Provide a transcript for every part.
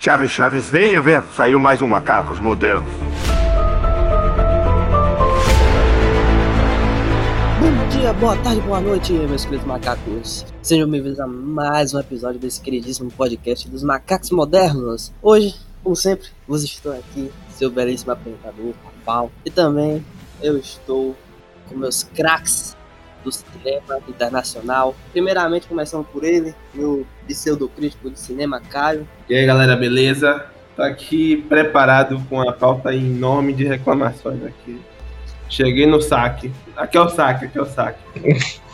Chaves, Chaves, venha ver. Saiu mais um Macacos Modernos. Bom dia, boa tarde, boa noite, meus queridos macacos. Sejam bem-vindos a mais um episódio desse queridíssimo podcast dos Macacos Modernos. Hoje, como sempre, vos estou aqui, seu belíssimo apresentador, Pau. E também eu estou com meus craques do cinema internacional. Primeiramente, começando por ele, meu pseudo-crítico de cinema, Caio. E aí, galera, beleza? Tô aqui preparado com a pauta enorme de reclamações aqui. Cheguei no saque. Aqui é o saque, aqui é o saque.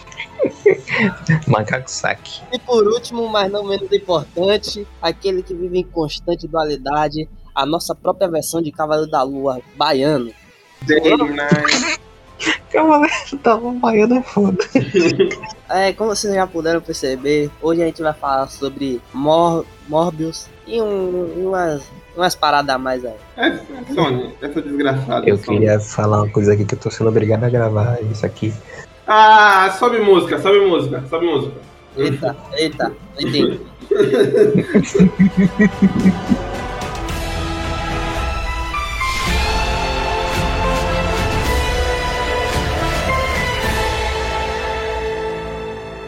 Macaco saque. E por último, mas não menos importante, aquele que vive em constante dualidade, a nossa própria versão de Cavaleiro da Lua, baiano. Day night. Cavaleiro da Baiana é foda. É, como vocês já puderam perceber, hoje a gente vai falar sobre Mor Morbius e um- umas, umas paradas a mais aí. É, Sony, essa desgraçada. Eu Sony. queria falar uma coisa aqui que eu tô sendo obrigado a gravar isso aqui. Ah, sobe música, sobe música, sobe música. Eita, eita, entendi.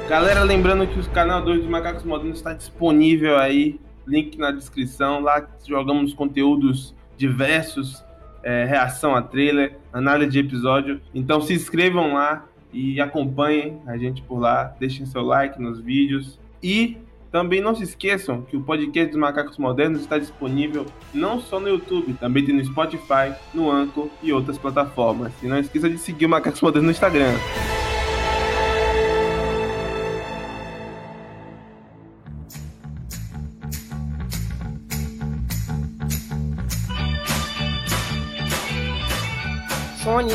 Galera, lembrando que o canal 2 dos Macacos Modernos está disponível aí, link na descrição. Lá jogamos conteúdos diversos, é, reação a trailer, análise de episódio. Então se inscrevam lá e acompanhem a gente por lá. Deixem seu like nos vídeos. E também não se esqueçam que o podcast dos Macacos Modernos está disponível não só no YouTube, também tem no Spotify, no Anchor e outras plataformas. E não esqueça de seguir o Macacos Modernos no Instagram. Sony,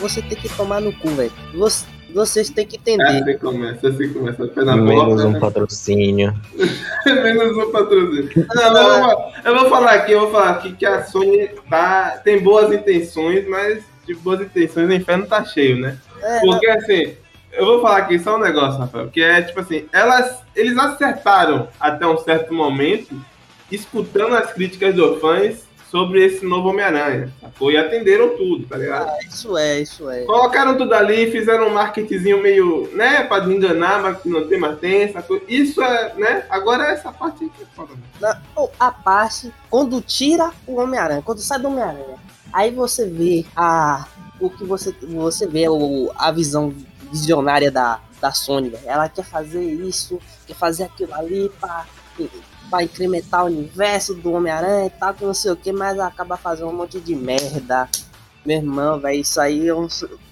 você tem que tomar no cu, velho. Você- Vocês têm que entender. Assim começa, assim começa. Pé na Menos porta, um né? patrocínio. Menos um patrocínio. Não, eu, vou, eu vou falar aqui, eu vou falar aqui que a Sony tá, tem boas intenções, mas de boas intenções o inferno tá cheio, né? É, Porque assim, eu vou falar aqui só um negócio, Rafael, que é tipo assim, elas, eles acertaram até um certo momento, escutando as críticas dos fãs sobre esse novo Homem-Aranha, sacou? E atenderam tudo, tá ligado? isso é, isso é. Colocaram tudo ali, fizeram um marketingzinho meio, né, pra enganar, mas não tem, mas tem, sacou? Isso é, né? Agora essa parte aqui é foda. né? A parte quando tira o Homem-Aranha, quando sai do Homem-Aranha. Aí você vê a o que você você vê o, a visão visionária da, da Sony, velho. Ela quer fazer isso, quer fazer aquilo ali pra, pra incrementar o universo do Homem-Aranha e tal, que não sei o que, mas acaba fazendo um monte de merda. Meu irmão, velho, isso aí é um,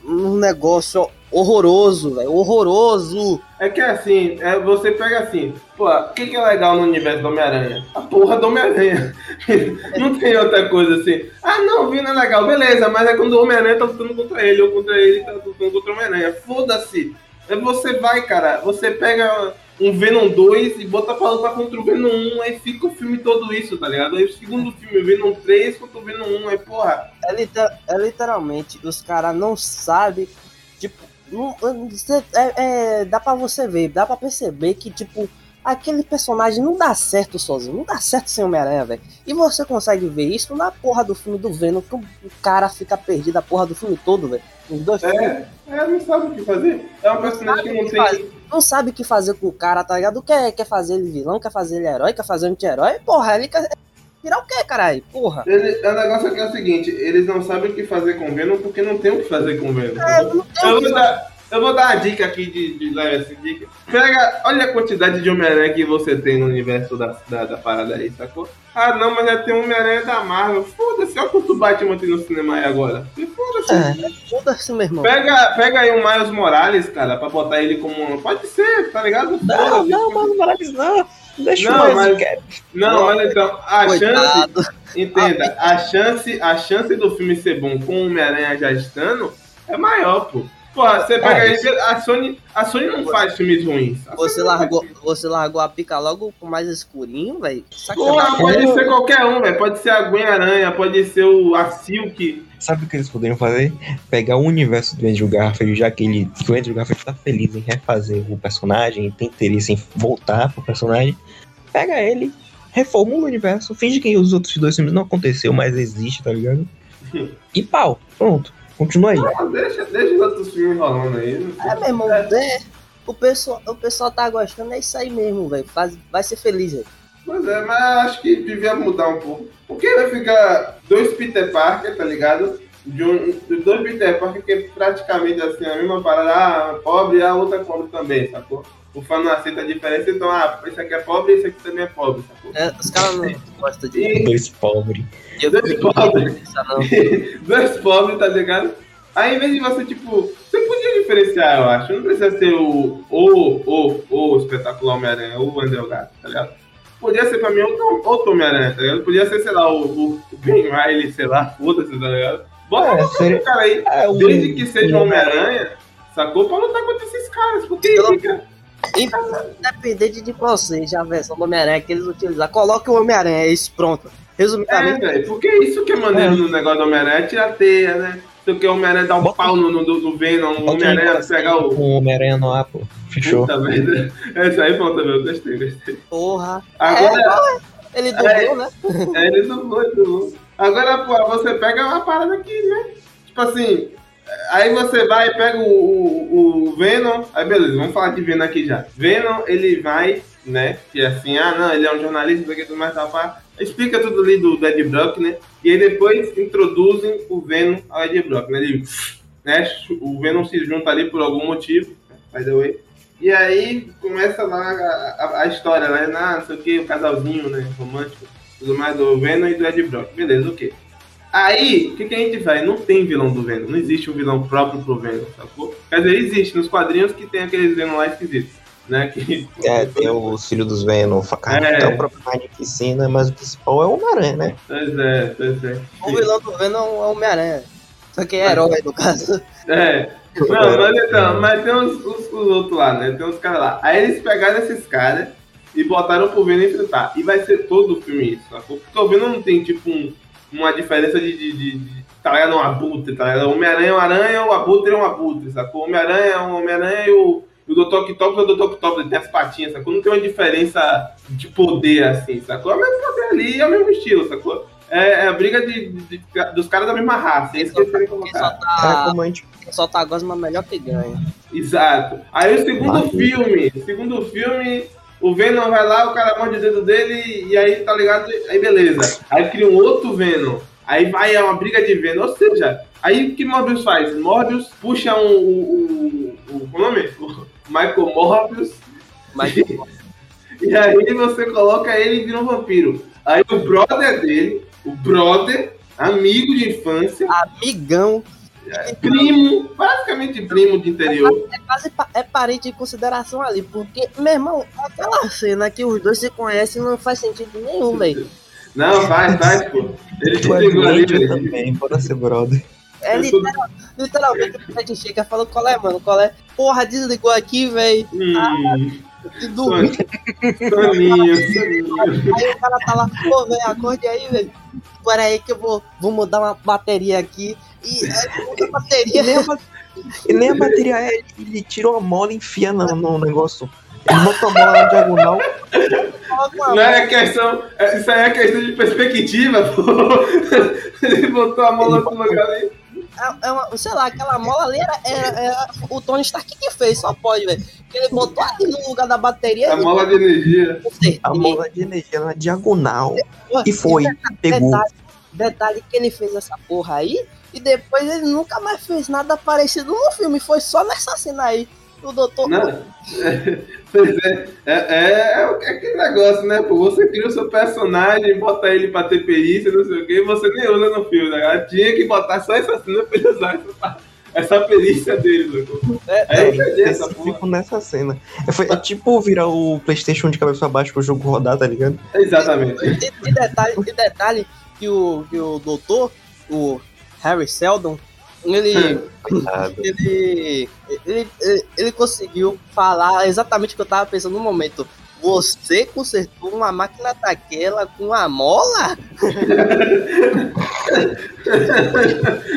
um negócio horroroso, velho, horroroso. É que assim, é, você pega assim, pô, o que, que é legal no universo do Homem-Aranha? A porra do Homem-Aranha. não tem outra coisa assim. Ah, não, Vina é legal, beleza, mas é quando o Homem-Aranha tá lutando contra ele, ou contra ele tá lutando contra o Homem-Aranha. Foda-se. Aí você vai, cara, você pega um Venom 2 e bota pra lutar contra o Venom 1, aí fica o filme todo isso, tá ligado? Aí o segundo filme, o Venom 3 contra o Venom 1, aí porra. É, liter- é literalmente, os caras não sabem, tipo, não- é, é, dá pra você ver, dá pra perceber que, tipo, aquele personagem não dá certo sozinho, não dá certo sem Homem-Aranha, velho. E você consegue ver isso na porra do filme do Venom, que o cara fica perdido a porra do filme todo, velho. Os dois. É, é, não sabe o que fazer. É um personagem que não tem. Não sabe o que fazer com o cara, tá ligado? Quer, quer fazer ele vilão, quer fazer ele herói, quer fazer anti-herói, porra, ele quer virar o quê, caralho? Porra. Ele, o negócio aqui é o seguinte, eles não sabem o que fazer com o Venom porque não tem o que fazer com o Venom. É, não tem eu, o que vou dar, eu vou dar uma dica aqui de, de leve assim, dica. Pega, olha a quantidade de Homem-Aranha que você tem no universo da, da, da parada aí, sacou? Ah, não, mas já tem um Homem-Aranha da Marvel. Foda-se, olha quanto Batman tem no cinema aí agora. Foda-se. É. Foda-se, meu irmão. Pega, pega aí o Miles Morales, cara, pra botar ele como. Pode ser, tá ligado? Não, não, mano, Morales, não. Deixa Não, mais mas- quieto. Não, mas então, a chance. Coitado. Entenda, a chance, a chance do filme ser bom com o Homem-Aranha já estando é maior, pô. Porra, você pega É, aí, a Sony, a Sony não faz filmes ruins. Você largou, você largou a pica logo com mais escurinho, velho? Porra, pode ser qualquer um, velho. Pode ser a Gwen Aranha, pode ser o a Silk. Sabe o que eles poderiam fazer? Pegar o universo do Andrew Garfield, já que, ele, que o Andrew Garfield tá feliz em refazer o personagem, tem interesse em voltar pro personagem. Pega ele reformula o universo, finge que os outros dois filmes não aconteceu, mas existe, tá ligado? E pau, pronto. Continua aí. Não, deixa, deixa os outros filmes rolando aí. É, meu irmão, é, o, pessoal, o pessoal tá gostando, é isso aí mesmo, velho. Vai ser feliz, velho. Pois é, mas acho que devia mudar um pouco. Porque vai ficar dois Peter Parker, tá ligado? De um, de dois Peter Parker que é praticamente assim, a mesma parada, ah, pobre e a outra é pobre também, sacou? O fã não aceita a diferença, então, ah, esse aqui é pobre e esse aqui também é pobre, sacou? É, os caras não gostam de. E Dois pobres. Dois pobres. Não. dois pobres, tá ligado? Aí, em vez de você, tipo, você podia diferenciar, eu acho. Não precisa ser o, o, o, o espetacular Homem-Aranha, ou o André Gato, tá ligado? Podia ser pra mim outro, outro Homem-Aranha, tá ligado? Podia ser, sei lá, o, o o Ben Riley, sei lá, foda-se, tá ligado? Bota É, seria- cara aí, É, o- desde que seja um Homem-Aranha, sacou? Pra lutar contra esses caras, porque Eu- fica. Independente de qual seja a versão do Homem-Aranha que eles utilizar, coloque o Homem-Aranha, é isso, pronto. É, Resumidamente, velho, porque isso que é maneiro no negócio do Homem-Aranha, é tirar teia, né? Sei o que, o Homem-Aranha dá um Bota- pau no, no, no Venom, o Homem-Aranha um- pega o. O Homem-Aranha no ar, pô. Fechou. Puta merda. Essa aí, pronto, meu, gostei, gostei. porra. Agora, É, ele dublou, É. né? é, ele dublou, ele dublou. Agora, pô, você pega uma parada aqui, né? Tipo assim, aí você vai e pega o, o, o Venom, aí beleza, vamos falar de Venom aqui já. Venom, ele vai, né? Que é assim, ah, não, ele é um jornalista, isso aqui, tudo mais, tal, pá. Explica tudo ali do, do Ed Brock, né? E aí depois introduzem o Venom ao Ed Brock, né? Ele, né? O Venom se junta ali por algum motivo, by the way. E aí começa lá a, a- a história, né? Na, não sei o que, o casalzinho, né? Romântico, tudo mais do Venom e do Ed Brock. Beleza, ok. Aí, o que, que a gente vai? Não tem vilão do Venom, não existe um vilão próprio pro Venom, sacou? Quer dizer, existe nos quadrinhos que tem aqueles Venom lá esquisitos, né? Que, É, tem os filhos dos Venom, facada, É. o próprio Carnificina, mas o principal é o Homem-Aranha, né? Pois é, pois é. O vilão do Venom é o Homem-Aranha. Só que é herói, no caso. É. Não, mas então, mas tem os, os- os outros lá, né? Tem uns caras lá. Aí eles pegaram esses caras e botaram pro Venom enfrentar. E vai ser todo o filme isso, sacou? Porque o Venom não tem, tipo, um- uma diferença de, de, de, de tá ligado? Um abutre, tá ligado? O Homem-Aranha é um aranha, o abutre é um abutre, sacou? O Homem-Aranha é um Homem-Aranha e o, o Dr. Octopus é o Dr. Octopus, ele tem as patinhas, sacou? Não tem uma diferença de poder assim, sacou? É o mesmo poder ali, é o mesmo estilo, sacou? É, é a briga de, de- de- dos caras da mesma raça, é isso que eles querem colocar. só É tá, como a gente. só tá gosma melhor que ganha. Exato. Aí o segundo Valeu. filme, o segundo filme, o Venom vai lá, o cara morde o dedo dele e aí tá ligado? Aí beleza. Aí cria um outro Venom. Aí vai é uma briga de Venom. Ou seja, aí o que Morbius faz? Morbius puxa um, o, o, o, qual é o nome? Michael Morbius Mas e aí você coloca ele e vira um vampiro. Aí o brother dele, o brother, amigo de infância, amigão primo, basicamente primo de interior. é quase pa- é parente de consideração ali. Porque, meu irmão, aquela cena que os dois se conhecem não faz sentido nenhum, velho. Não, faz, faz, pô. Ele te é ali, velho. também, bora ser brother. É literal- literalmente o Fred chega e fala, qual é, mano? Qual é? Porra, desligou aqui, velho. Hum, dormiu. soninho, soninho. Aí o cara tá lá, pô, velho, acorde aí, velho. Espera aí que eu vou, vou mudar uma bateria aqui. E aí, muda a E bateria. nem a, e nem a bateria é, ele tirou a mola e enfia no, no negócio. Ele botou a mola na diagonal. Não é questão. é- Isso aí é questão de perspectiva, pô. Ele botou a mão no lugar ali. É, é uma, sei lá, aquela mola ali era, era- era o Tony Stark que fez, só pode, velho. Porque ele botou ali no lugar da bateria A mola de energia. A mola de energia na diagonal. Pô, E foi, pegou. Detalhe, detalhe que ele fez essa porra aí e depois ele nunca mais fez nada parecido no filme. Foi só nessa cena aí. O doutor. Não. Pois é, é, é, é aquele negócio, né? Pô, você cria o seu personagem, bota ele pra ter perícia, não sei o que, e você nem usa no filme, né? Tinha que botar só essa cena pra ele usar essa, essa perícia dele, sacou? É, essa porra. Específico nessa cena. É, foi, é tipo virar o Playstation de cabeça pra baixo pro jogo rodar, tá ligado? Exatamente. E, e detalhe, e detalhe que o, que o doutor, o Harry Seldon, ele, Coitado. ele, ele, ele, ele conseguiu falar exatamente o que eu tava pensando no momento. Você consertou uma máquina daquela com uma mola?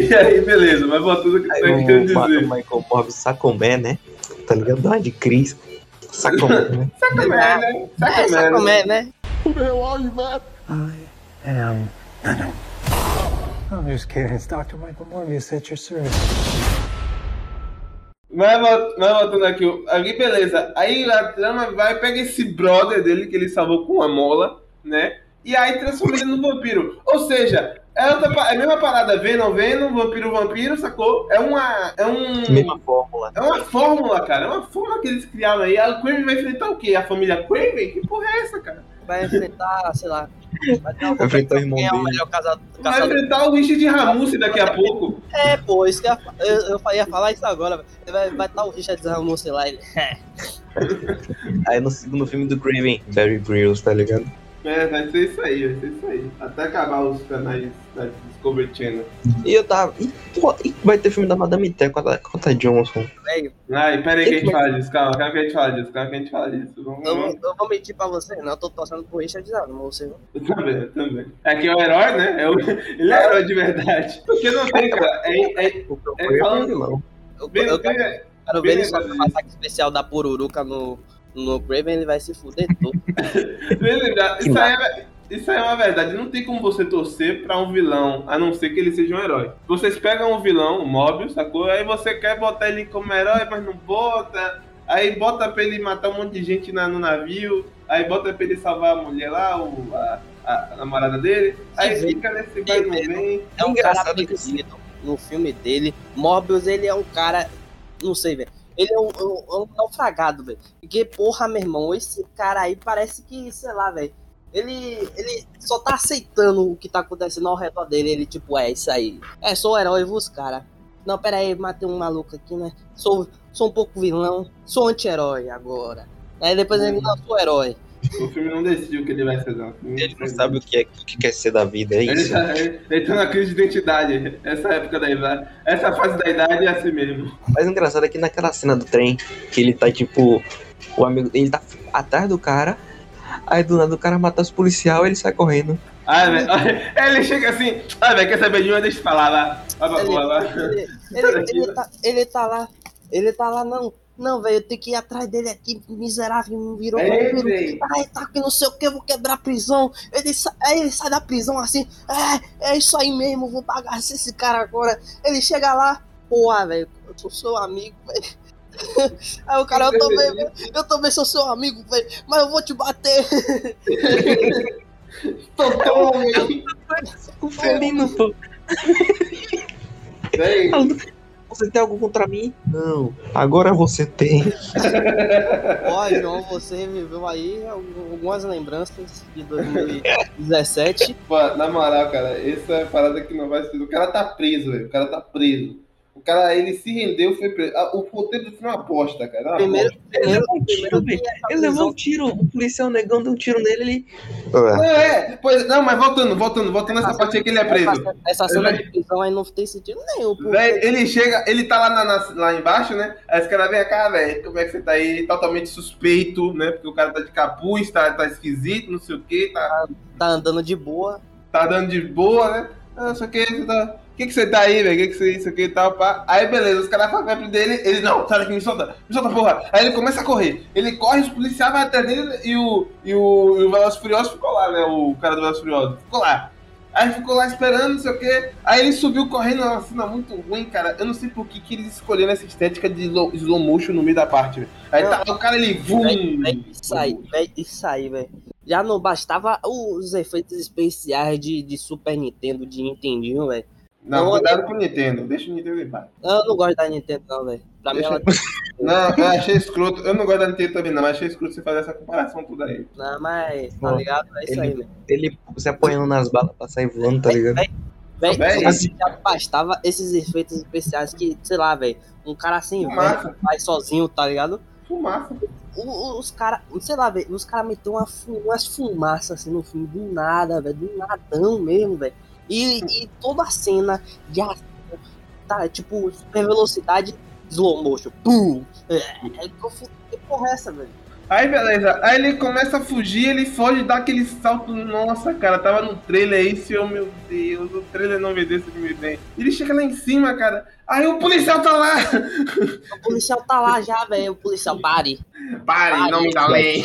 E aí, beleza, mas voltando o que você o, querendo Ma- o dizer. Michael Morbius Sacombé, né? Tá ligado? Uma de Cris. Sacomé, né? Sacomé, né? É, Sacomé, Sacomé, né? am. I'm just kidding. It's Dr. Michael Morbius at your service. Vol- mas voltando aqui, aqui beleza. Aí a trama vai, pega esse brother dele que ele salvou com uma mola, né? E aí transforma ele no vampiro. Ou seja, é, outra, é a mesma parada, Venom, Venom, vampiro, vampiro, sacou? É uma. É um. Mesma fórmula. É uma fórmula, cara. É uma fórmula que eles criaram aí. A Craven vai enfrentar o quê? A família Craven? Que porra é essa, cara? Vai enfrentar, sei lá. Vai enfrentar o irmão quem é o dele. melhor casado, Vai enfrentar o Richard Ramuse daqui a pouco. É, pô, isso que eu, eu, eu ia falar isso agora. Vai vai estar o Richard Ramos, sei lá. Ele, Aí no segundo filme do Craven, Barry Grylls, tá ligado? É, vai ser isso aí, vai ser isso aí. Até acabar os canais da Discovery Channel. E eu tava. E, pô, e vai ter filme da Madame Té com a, Johnson. velho, Ai, pera aí que a gente fala disso, calma, calma que a gente fala disso, calma que a gente fala disso. Vamos, eu, vamos. eu vou mentir pra você, não. Eu tô torcendo pro Richard Ramos, você não. Eu também, eu também. É que é o herói, né? É o- Ele é herói de verdade. Porque não tem, cara. É, é, O É, Craven falando-. Eu, bem, eu quero, ver ele só no ataque especial da Pururuca no, no Craven, ele vai se fuder todo. Isso aí, é, isso aí é uma verdade. Não tem como você torcer pra um vilão, a não ser que ele seja um herói. Vocês pegam um vilão, um Mobius, sacou? Aí você quer botar ele como herói, mas não bota. Aí bota pra ele matar um monte de gente na- no navio. Aí bota pra ele salvar a mulher lá, o, a, a namorada dele. Aí Que fica nesse vai e não vem. É um Engraçado cara que perdido no filme dele. Morbius, ele é um cara. Não sei, velho. Ele é um, um, um naufragado, velho. Porque, porra, meu irmão, esse cara aí parece que, sei lá, velho. Ele, ele só tá aceitando o que tá acontecendo ao redor dele. Ele, tipo, é isso aí. É, sou herói, vos, cara. Não, pera aí, matei um maluco aqui, né? Sou, sou um pouco vilão. Sou anti-herói agora. Aí depois ele, não, sou herói. O filme não decidiu o que ele vai ser, não. Filme Ele não sabe o que, é, o que quer ser da vida, é Ele isso. tá, ele, ele tá na crise de identidade. Essa época da idade. Essa fase da idade é assim mesmo. Mas engraçado é que naquela cena do trem, que ele tá tipo. O amigo. Ele tá atrás do cara. Aí do nada o cara mata os policial ele sai correndo. Ai, velho. Ele chega assim. Ai, velho, quer saber de uma? Deixa eu falar lá. Ele, lá. ele, ele, ele tá, ele tá lá. Ele tá lá, não. Não, velho, eu tenho que ir atrás dele aqui, miserável, me virou É, vampiro. Ai, tá que não sei o que, eu vou quebrar a prisão. Ele, sa- aí ele sai da prisão assim, é, é isso aí mesmo, vou pagar esse cara agora. Ele chega lá, porra, velho, eu sou seu amigo, velho. Aí o cara, eu também, eu também sou seu amigo, velho, mas eu vou te bater. Totó, velho. Conferindo, pô. Velho. Você tem algo contra mim? Não. Agora você tem. Ó, João, você viveu aí algumas lembranças de 2017. Pô, na moral, cara, essa é a parada que não vai ser. O cara tá preso, velho. O cara tá preso. O cara, ele se rendeu, foi preso. O roteiro filme é uma aposta, cara. É uma Primeiro. Ele primeiro, levou um tiro, primeiro Ele levou um tiro. O policial negão deu um tiro nele ele. Não, é, pois, não, mas voltando, voltando, voltando nessa parte aí que ele é preso. Essa, essa cena de prisão aí não tem sentido nenhum. porque- Véi, ele chega, ele tá lá, na- na- lá embaixo, né? Aí os caras vêm cá, velho, como é que você tá aí? Totalmente suspeito, né? Porque o cara tá de capuz, tá, tá esquisito, não sei o que, tá, Tá andando de boa. tá dando de boa, né? Ah, o que, você tá. Que, que você tá aí, velho? Que, que você isso aqui e tal, pá? Aí beleza, os caras falam perto dele, ele, não, sai daqui, me solta, me solta, porra. Aí ele começa a correr. Ele corre, os policiais vão atrás dele e o, e o, e o Veloz Furioso ficou lá, né? O cara do Veloz Furioso ficou lá. Aí ficou lá esperando, não sei o quê. Aí ele subiu correndo, uma cena muito ruim, cara. Eu não sei por que, que eles escolheram essa estética de slow, slow motion no meio da parte, velho. Aí tá, o cara ele vum. Isso aí, isso aí, velho. Já não bastava os efeitos especiais de, de Super Nintendo, de Nintendinho, velho. Não, cuidado com o Nintendo. Deixa o Nintendo em paz. Eu não gosto da Nintendo, não, velho. Pra mim, Deixa- ela. Não, eu achei escroto. Eu não gosto da Nintendo também, não. Mas achei escroto você fazer essa comparação tudo aí. Não, mas, tá ligado? É isso ele- aí, velho. Ele se apoiando nas balas pra sair voando, tá ligado? Véi, Véi, já- já bastava esses efeitos especiais que, sei lá, velho. Um cara assim, Fumaça. velho, vai sozinho, tá ligado? Fumaça. O- o- os caras, sei lá, velho, os caras meteram uma umas fumaças assim no filme, do nada, velho, do nadão mesmo, velho. E, e toda a cena de ação, tá, tipo, super velocidade, slow motion, pum. É, é, que eu porra é essa, velho? Aí beleza, aí ele começa a fugir, ele foge, dá aquele salto. Nossa, cara, tava no trailer esse, oh meu Deus, o trailer não me desse me vem. Ele chega lá em cima, cara. Aí o policial tá lá! O policial tá lá já, velho. O policial, pare. Pare, em nome da lei.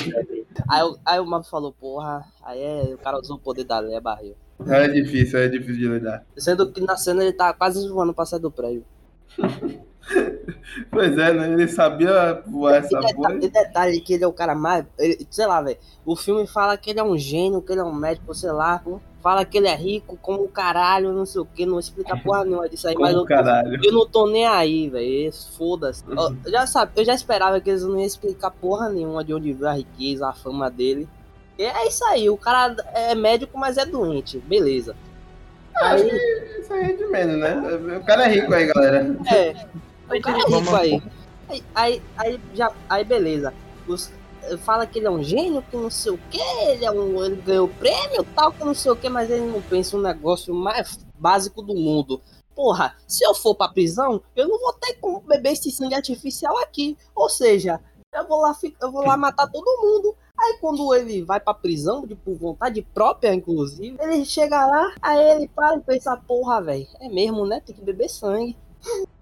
Aí, o- aí o Mago falou, porra, aí é, o cara usou o poder da lei, é barril. É difícil, é difícil de lidar. Sendo que na cena ele tá quase voando pra sair do prédio. Pois é, né? Ele sabia voar essa E porra. detalhe, e detalhe que ele é o cara mais. ele- sei lá, velho. O filme fala que ele é um gênio, que ele é um médico, sei lá. Fala que ele é rico como o caralho, não sei o que. Não explica porra nenhuma disso aí. mas Como eu, caralho. eu não tô nem aí, velho. Foda-se. Eu já sabe, eu já esperava que eles não iam explicar porra nenhuma de onde veio a riqueza, a fama dele. E é isso aí. O cara é médico, mas é doente. Beleza. Acho Aí, que isso aí é de menos, né? O cara é rico aí, galera. É. O cara é rico aí. Aí, aí, aí, já, aí beleza. Os, fala que ele é um gênio, que não sei o que, ele, é um, ele ganhou prêmio tal, que não sei o que, mas ele não pensa um negócio mais básico do mundo. Porra, se eu for pra prisão, eu não vou ter como beber esse sangue artificial aqui. Ou seja, eu vou lá, eu vou lá matar todo mundo. Aí quando ele vai pra prisão, de, por vontade própria, inclusive, ele chega lá, aí ele para e pensa, porra, velho, é mesmo, né? Tem que beber sangue.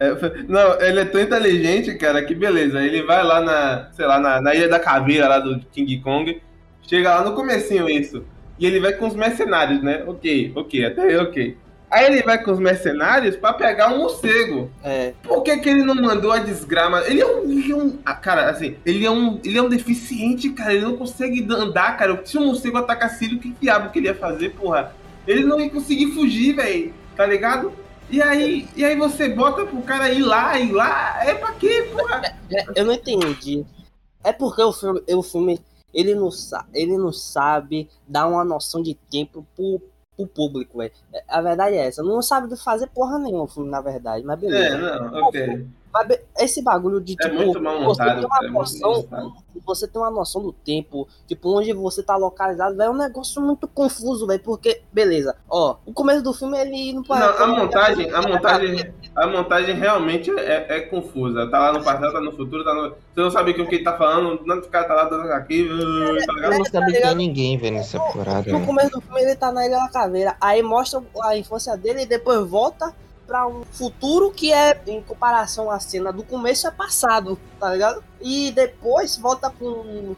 É, não, ele é tão inteligente, cara, que beleza. Ele vai lá na, sei lá, na, na Ilha da Caveira lá do King Kong. Chega lá no comecinho isso. E ele vai com os mercenários, né? Ok, ok, até aí, ok. Aí ele vai com os mercenários pra pegar um morcego. É, Por que, que ele não mandou a desgrama? Ele é um. Ele é um ah, cara, assim, ele é um. Ele é um deficiente, cara. Ele não consegue andar, cara. Se um morcego atacasse ele, o que diabo que ele ia fazer, porra? Ele não ia conseguir fugir, velho. Tá ligado? E aí, e aí você bota pro cara ir lá, ir lá. É pra quê, porra? É, eu não entendi. É porque o filme, o filme ele, não ele não sabe dar uma noção de tempo pro, pro público, velho. É, A verdade é essa. Não sabe fazer porra nenhuma o filme, na verdade. Mas É, beleza. não, ok. Esse bagulho de, É tipo, muito mal você montado, tem cara, é uma muito mal noção, montado. você tem uma noção do tempo, tipo, onde você tá localizado, velho, é um negócio muito confuso, velho, porque, beleza, ó, o começo do filme ele não Não, a montagem, a montagem, a montagem realmente é, é confusa. Tá lá no passado, tá no futuro, tá no. Você não sabe o que ele tá falando, não o cara tá lá dando aqui, tá ligado? Eu não sabia quem é ninguém, velho, nessa parada. No começo do filme ele tá na Ilha da Caveira, aí mostra a infância dele e depois volta pra um futuro que é, em comparação à cena do começo, é passado, tá ligado? E depois volta pra um...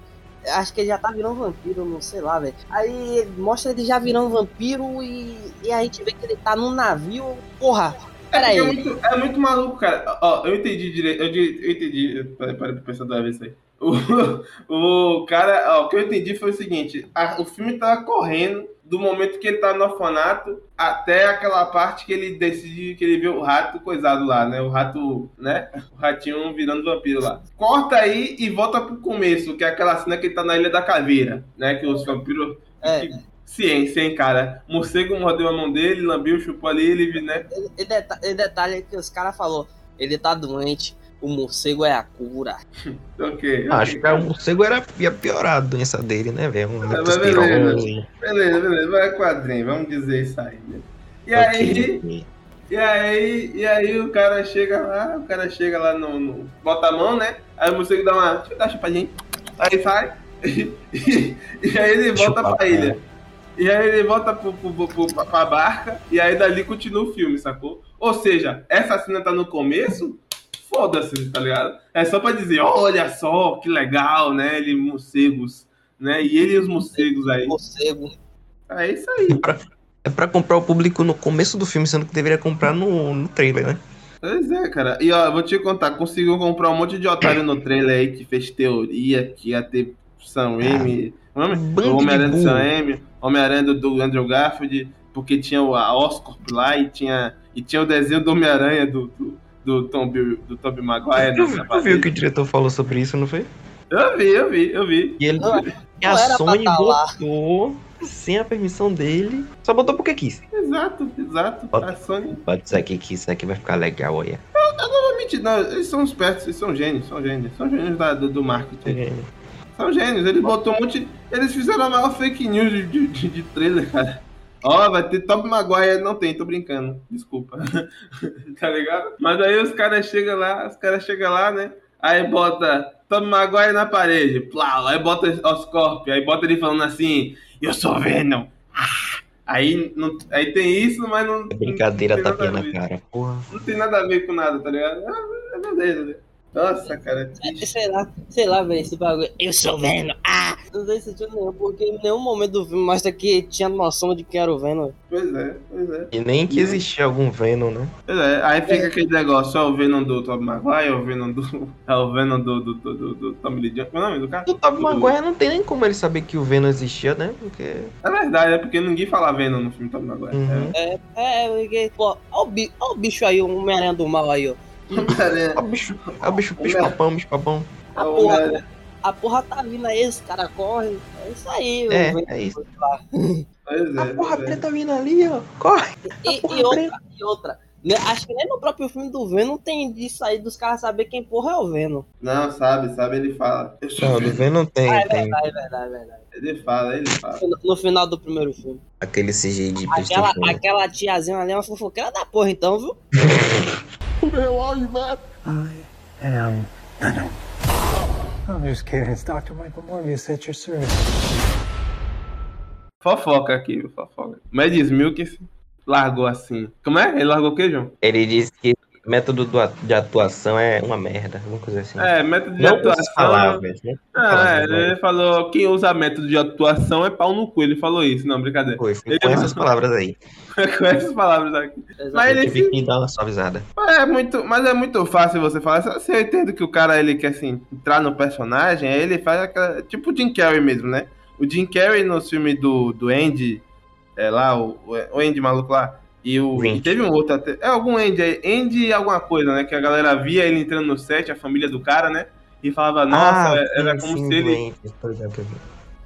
Acho que ele já tá virando vampiro, não sei lá, velho. Aí mostra ele já virando vampiro e, e a gente vê que ele tá num navio. Porra, É, é, muito, é muito maluco, cara. Ó, eu entendi direito. Eu, eu entendi. Parei para pensar duas vezes isso aí. O, o cara, ó, o que eu entendi foi o seguinte: a- o filme tava correndo do momento que ele tá no orfanato até aquela parte que ele decide que ele vê o rato coisado lá, né? O rato, né? O ratinho virando vampiro lá. Corta aí e volta pro começo, que é aquela cena que ele tá na Ilha da Caveira, né? Que os vampiros. É. que- Ciência, hein, cara? Morcego mordeu a mão dele, lambeu, chupou ali, ele, né? E, deta e detalhe que os caras falou, ele tá doente, o morcego é a cura. Ok. Ah, Acho que o morcego era, ia piorar a doença dele, né, velho? Um mas leptospirose. Beleza, beleza, vai quadrinho, vamos dizer isso aí. né? E aí, Ok. e aí, e aí o cara chega lá, o cara chega lá no, no- bota a mão, né? Aí o morcego dá uma, deixa eu dar uma chupadinha. Aí sai, e, e aí ele volta Chupa, pra ilha. E aí ele volta pro, pro, pro, pro- pra barca, e aí dali continua o filme, sacou? Ou seja, essa cena tá no começo, foda-se, tá ligado? É só pra dizer, olha só, que legal, né? Ele, morcegos, né? E ele e os morcegos aí. Morcego. É isso aí. É pra comprar o público no começo do filme, sendo que deveria comprar no, no trailer, né? Pois é, cara. E ó, eu vou te contar, conseguiu comprar um monte de otário no trailer aí que fez teoria que ia ter Sam Raimi. Bando o Homem-Aranha do. Sam Raimi, Homem-Aranha do, do Andrew Garfield, porque tinha o- a Oscorp lá e tinha, e tinha o desenho do Homem-Aranha do, do, do, Tom, do Tobey Maguire. Tu, na tu viu que o diretor falou sobre isso, não foi? Eu vi, eu vi, eu vi. E ele. Não, e não a Sony tá botou sem a permissão dele. Só botou porque quis. Exato, exato. Ó. A Sony. Pode dizer aqui que isso aqui vai ficar legal, olha. Realmente, não, eles são espertos, eles são gênios, são gênios. São gênios da- do, do marketing. São gênios, eles botou um monte. Eles fizeram a maior fake news de, de, de- de trailer, cara. Ó, vai ter Top Maguire, não tem, tô brincando, desculpa. tá ligado? Mas aí os caras chegam lá, os caras chegam lá, né? aí bota Tom Maguire na parede, plau, aí bota Oscorp, aí bota ele falando assim, eu sou Venom. Ah, aí, não, aí tem isso, mas não. É brincadeira não tem tapinha nada a na cara. Porra. Não tem nada a ver com nada, tá ligado? É, é beleza, né? Nossa, cara. É, Sei lá, sei lá, velho, esse bagulho. Eu sou Venom. Ah! Não tem sentido nenhum, porque em nenhum momento do filme mostra que tinha noção de quem era o Venom. Pois é, pois é. E nem que existia algum Venom, né? Pois é, aí fica aquele negócio, é o Venom do Tom Maguire, é o Venom do. É o Venom do, do, do, do, do Tommy Lee Jones. Qual é o nome do cara? O Tobey Maguire não tem nem como ele saber que o Venom existia, né? Porque. É verdade, é porque ninguém fala Venom no filme Tommy Maguire. Uhum. É, é, porque, pô, o, ó o bicho aí, o Homem-Aranha do mal aí, ó. É. É o bicho, é o bicho bicho-papão, bicho-papão. A É porra, a porra tá vindo aí, os caras correm. É isso aí, É, o Venom. é isso. Pois é, A porra é. preta vindo ali, ó. Corre! E, e outra, e outra. né, Acho que nem no próprio filme do Venom tem disso aí dos caras saber quem porra é o Venom. Não, sabe, sabe, ele fala. Não, do Venom. Tem, Ah, é tem. verdade, é verdade, é verdade. Ele fala, ele fala. No, no final do primeiro filme. Aquele CGI de Aquela, aquela tiazinha ali é uma fofoqueira da porra, então, viu? I am Venom. I'm just kidding. It's Dr. Michael Morbius at your service. Fofoca aqui, fofoca. Mads Milk largou assim. Como é? Ele largou o quê, João? Ele disse que método do de atuação é uma merda, alguma coisa assim. É, método de não atuação. palavras, né? Ah, é, ele falou, quem usa método de atuação é pau no cu. Ele falou isso, não, brincadeira. Foi, foi com essas palavras aí. Com essas palavras aqui. Mas Eu ele tive que dar uma suavizada. É muito, mas é muito fácil você falar. Se você entende que o cara ele quer assim, entrar no personagem, aí ele faz aquela. Tipo o Jim Carrey mesmo, né? O Jim Carrey no filme do, do Andy, é lá, o, o Andy maluco lá. E, o, e teve um outro até. É algum Andy aí. Andy alguma coisa, né? Que a galera via ele entrando no set, a família do cara, né? E falava, nossa, era Ah, sim, como sim, se ele. doente, por exemplo.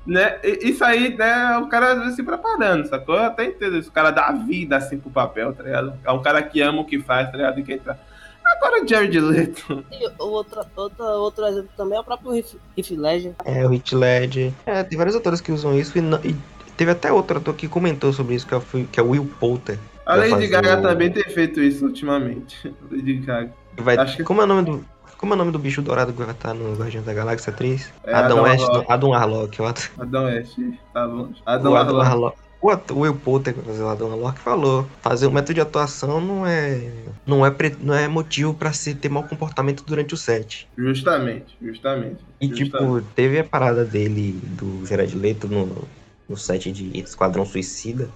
Né? E- Isso aí, né? O cara se preparando, sacou? Eu até entendo isso. O cara dá vida assim pro papel, tá ligado? É um cara que ama o que faz, tá ligado? E quem tá. Agora o Jared Leto. E outra, outra, outro exemplo também é o próprio Heath Heath Ledger. É, o Hit Led. É, tem vários atores que usam isso e, não- e teve até outro ator que comentou sobre isso, que é o, que é o Will Poulter. A Lady Gaga o- também tem feito isso ultimamente. Lady Gaga. Vai, Acho que- como, é o nome do, como é o nome do bicho dourado que vai estar no Guardião da Galáxia 3? É, Adam Adam West, Warlock. não, Adam Warlock. O ator, Adão West, tá longe. o Adão Adam Warlock. Warlock. O, ator, o Will Poulter, que fazer o Adam Warlock, falou. Fazer um método de atuação não é, não é, pre- não é motivo pra se ter mau comportamento durante o set. Justamente, justamente. E justamente. tipo, teve a parada dele, do Gerard Leto, no, no set de Esquadrão Suicida.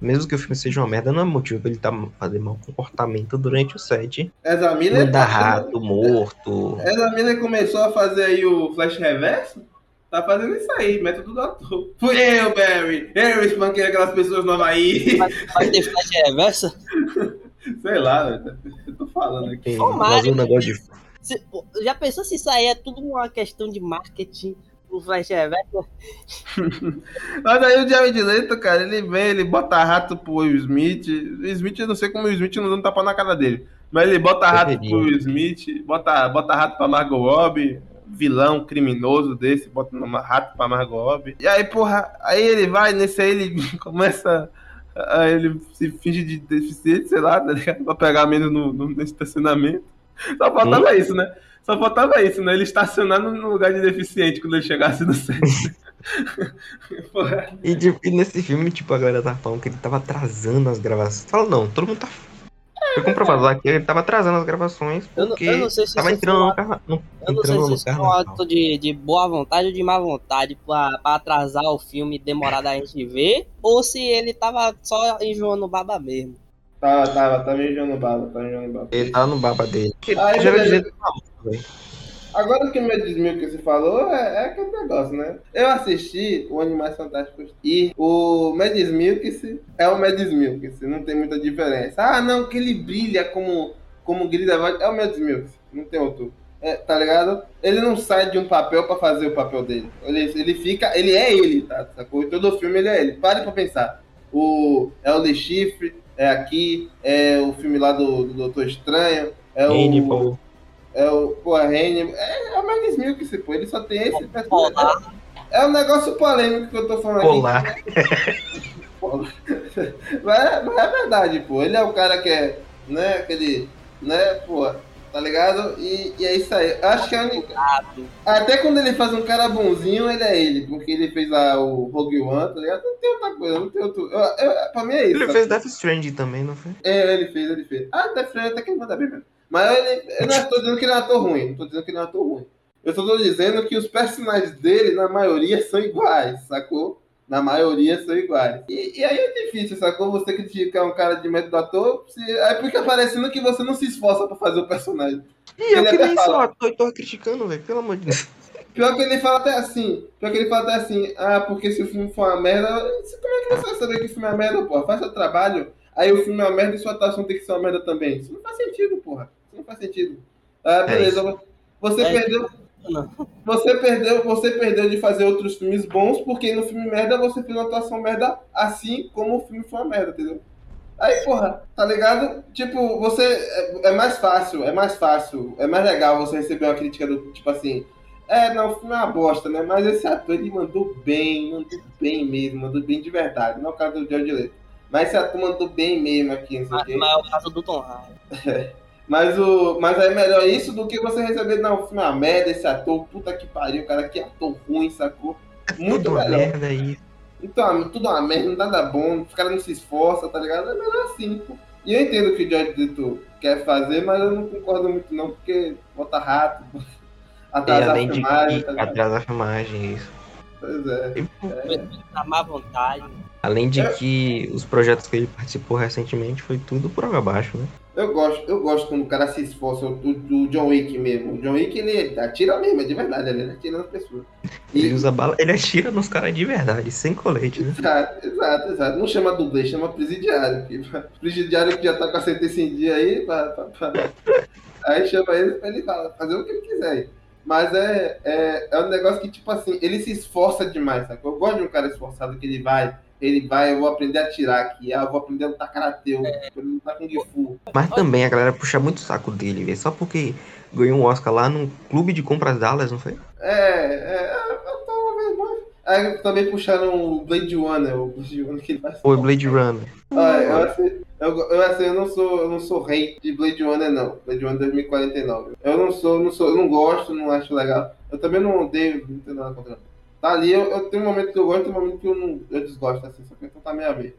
Mesmo que o filme seja uma merda, não é motivo pra ele tá fazer mau comportamento durante o set. Essa mina Manda rato, morto. Essa mina começou a fazer aí o flash reverso. Tá fazendo isso aí, método do ator. Fui eu, Barry! Eu espanquei aquelas pessoas no Havaí. Vai, ter flash reversa? Sei lá, velho. Eu tô falando aqui. Tomara, vazou um né? negócio de. Se- pô, já pensou se isso aí é tudo uma questão de marketing? O flash reversa? Mas aí o Jared Leto, cara, ele vem, ele bota rato pro Will Smith. O Smith, eu não sei como o Will Smith não dá um tapa na cara dele. Mas ele bota rato pro Will Smith, bota, bota rato pra Margot Robbie, vilão criminoso desse, bota rato pra Margot Robbie. E aí, porra, aí ele vai, nesse aí ele começa. Aí ele se finge de deficiente, sei lá, tá ligado? Pra pegar menos no, no, no estacionamento. Só faltava isso, né? Só faltava isso, né? Ele estacionar no lugar de deficiente quando ele chegasse no set. Porra. E, tipo, e nesse filme, tipo, a galera tava falando que ele tava atrasando as gravações. Fala, não, todo mundo tá. Foi comprovado lá que ele tava atrasando as gravações Eu não, porque eu não sei se tava isso entrando foi no um- carro. no- Eu não sei se no isso foi um ato de, de boa vontade ou de má vontade pra, pra atrasar o filme e demorar da gente ver, ou se ele tava só enjoando baba mesmo. Tava, tava, tava enjoando bala, tava enjoando bala. Ele tava no baba dele. Aí, Já beleza. dizer, tá Agora que o meu desmil que você falou é, é aquele negócio, né? Eu assisti o Animais Fantásticos e o Mads Milks é o Mads Milks, não tem muita diferença. Ah, não, que ele brilha como, como Grindelwald, é o Mads não tem outro. É, tá ligado? Ele não sai de um papel pra fazer o papel dele. Ele, ele fica, ele é ele, tá? Sacou? Em todo filme ele é ele. Pare pra pensar. O, é o The Chifre, é aqui, é o filme lá do, do Doutor Estranho, é o... É o, pô, a Hannibal. É, é o Magnus Milk, esse, pô. Ele só tem esse personagem. É um negócio polêmico que eu tô falando Polar. aqui. Mas, é- mas é verdade, pô. Ele é o cara que é, né, aquele, né, pô. tá ligado? E, e é isso aí. Acho que a única. Até quando ele faz um cara bonzinho, ele é ele, porque ele fez lá o Rogue One, tá ligado? Não tem outra coisa, não tem outro. Eu, eu, pra mim é isso. Ele sabe? fez Death Stranding também, não foi? É, ele fez, ele fez. Ah, Death Stranding até que ele manda bem mesmo. Mas ele, eu não tô dizendo que ele é um ator ruim, não tô dizendo que ele é um ator ruim. Eu só tô dizendo que os personagens dele, na maioria, são iguais, sacou? Na maioria são iguais. E, e aí é difícil, sacou? Você criticar um cara de método do ator, se, aí fica parecendo que você não se esforça pra fazer o personagem. E eu que nem fala. sou ator e tô criticando, velho. Pelo amor de Deus. Pior que ele fala até assim, pior que ele fala até assim, ah, porque se o filme for uma merda, como é que você vai saber que o filme é uma merda, porra? Faz seu trabalho, aí o filme é uma merda e sua atuação tem que ser uma merda também. Isso não faz sentido, porra. Isso não faz sentido. Ah, beleza, você É. perdeu. Não. Você perdeu, você perdeu de fazer outros filmes bons, porque no filme merda você fez uma atuação merda, assim como o filme foi uma merda, entendeu? Aí, porra, tá ligado? Tipo, você. É, é mais fácil, é mais fácil, é mais legal você receber uma crítica do tipo assim. É, não, o filme é uma bosta, né? Mas esse ator ele mandou bem, mandou bem mesmo, mandou bem de verdade. Não é o caso do George Leto. Mas esse ator mandou bem mesmo aqui, não sei o quê. mas é o caso do Tom Hardy. Mas, o, mas é melhor isso do que você receber, não, filme é uma merda, esse ator, puta que pariu, cara, que ator ruim, sacou? Muito Tudo melhor. merda aí. Então, tudo uma merda, nada bom, os caras não se esforçam, tá ligado? É melhor assim, pô. E eu entendo o que o George Leto quer fazer, mas eu não concordo muito não, porque bota rato, E atrasar a além de filmagem, que tá ligado? atrasa a filmagem, isso. Pois é. E, Na má vontade. além de É. que os projetos que ele participou recentemente foi tudo por água abaixo, né? Eu gosto, eu gosto quando o cara se esforça, o, o John Wick mesmo. O John Wick, ele atira mesmo, é de verdade, ele atira nas pessoas. E- Ele usa bala, ele atira nos caras de verdade, sem colete, né? Exato, exato, exato. Não chama dublê, chama presidiário. porque Presidiário que já tá com a sentença em dia aí, pra- pra- pra- aí chama ele pra ele fazer o que ele quiser. aí. Mas é, é, é um negócio que, tipo assim, ele se esforça demais, sabe? Eu gosto de um cara esforçado que ele vai, ele vai, eu vou aprender a atirar aqui, ah, eu vou aprender a lutar karatê, eu vou aprender a lutar com Gifu. Mas também a galera puxa muito o saco dele, velho. Só porque ganhou um Oscar lá num clube de compras Dallas, não foi? É, é, eu tô vendo mais. Aí também puxaram o Blade Runner, o Blade Runner que ele faz. Foi Blade Runner. Ah, eu, assim, eu, eu, assim, eu não sou, eu não sou rei de Blade Runner, não. Blade Runner 2049. Eu não sou, não sou, eu não gosto, não acho legal. Eu também não odeio, não tenho nada contra. Tá ali, eu, eu tenho um momento que eu gosto, tem um momento que eu não, eu desgosto, assim, só que então tá meio a ver.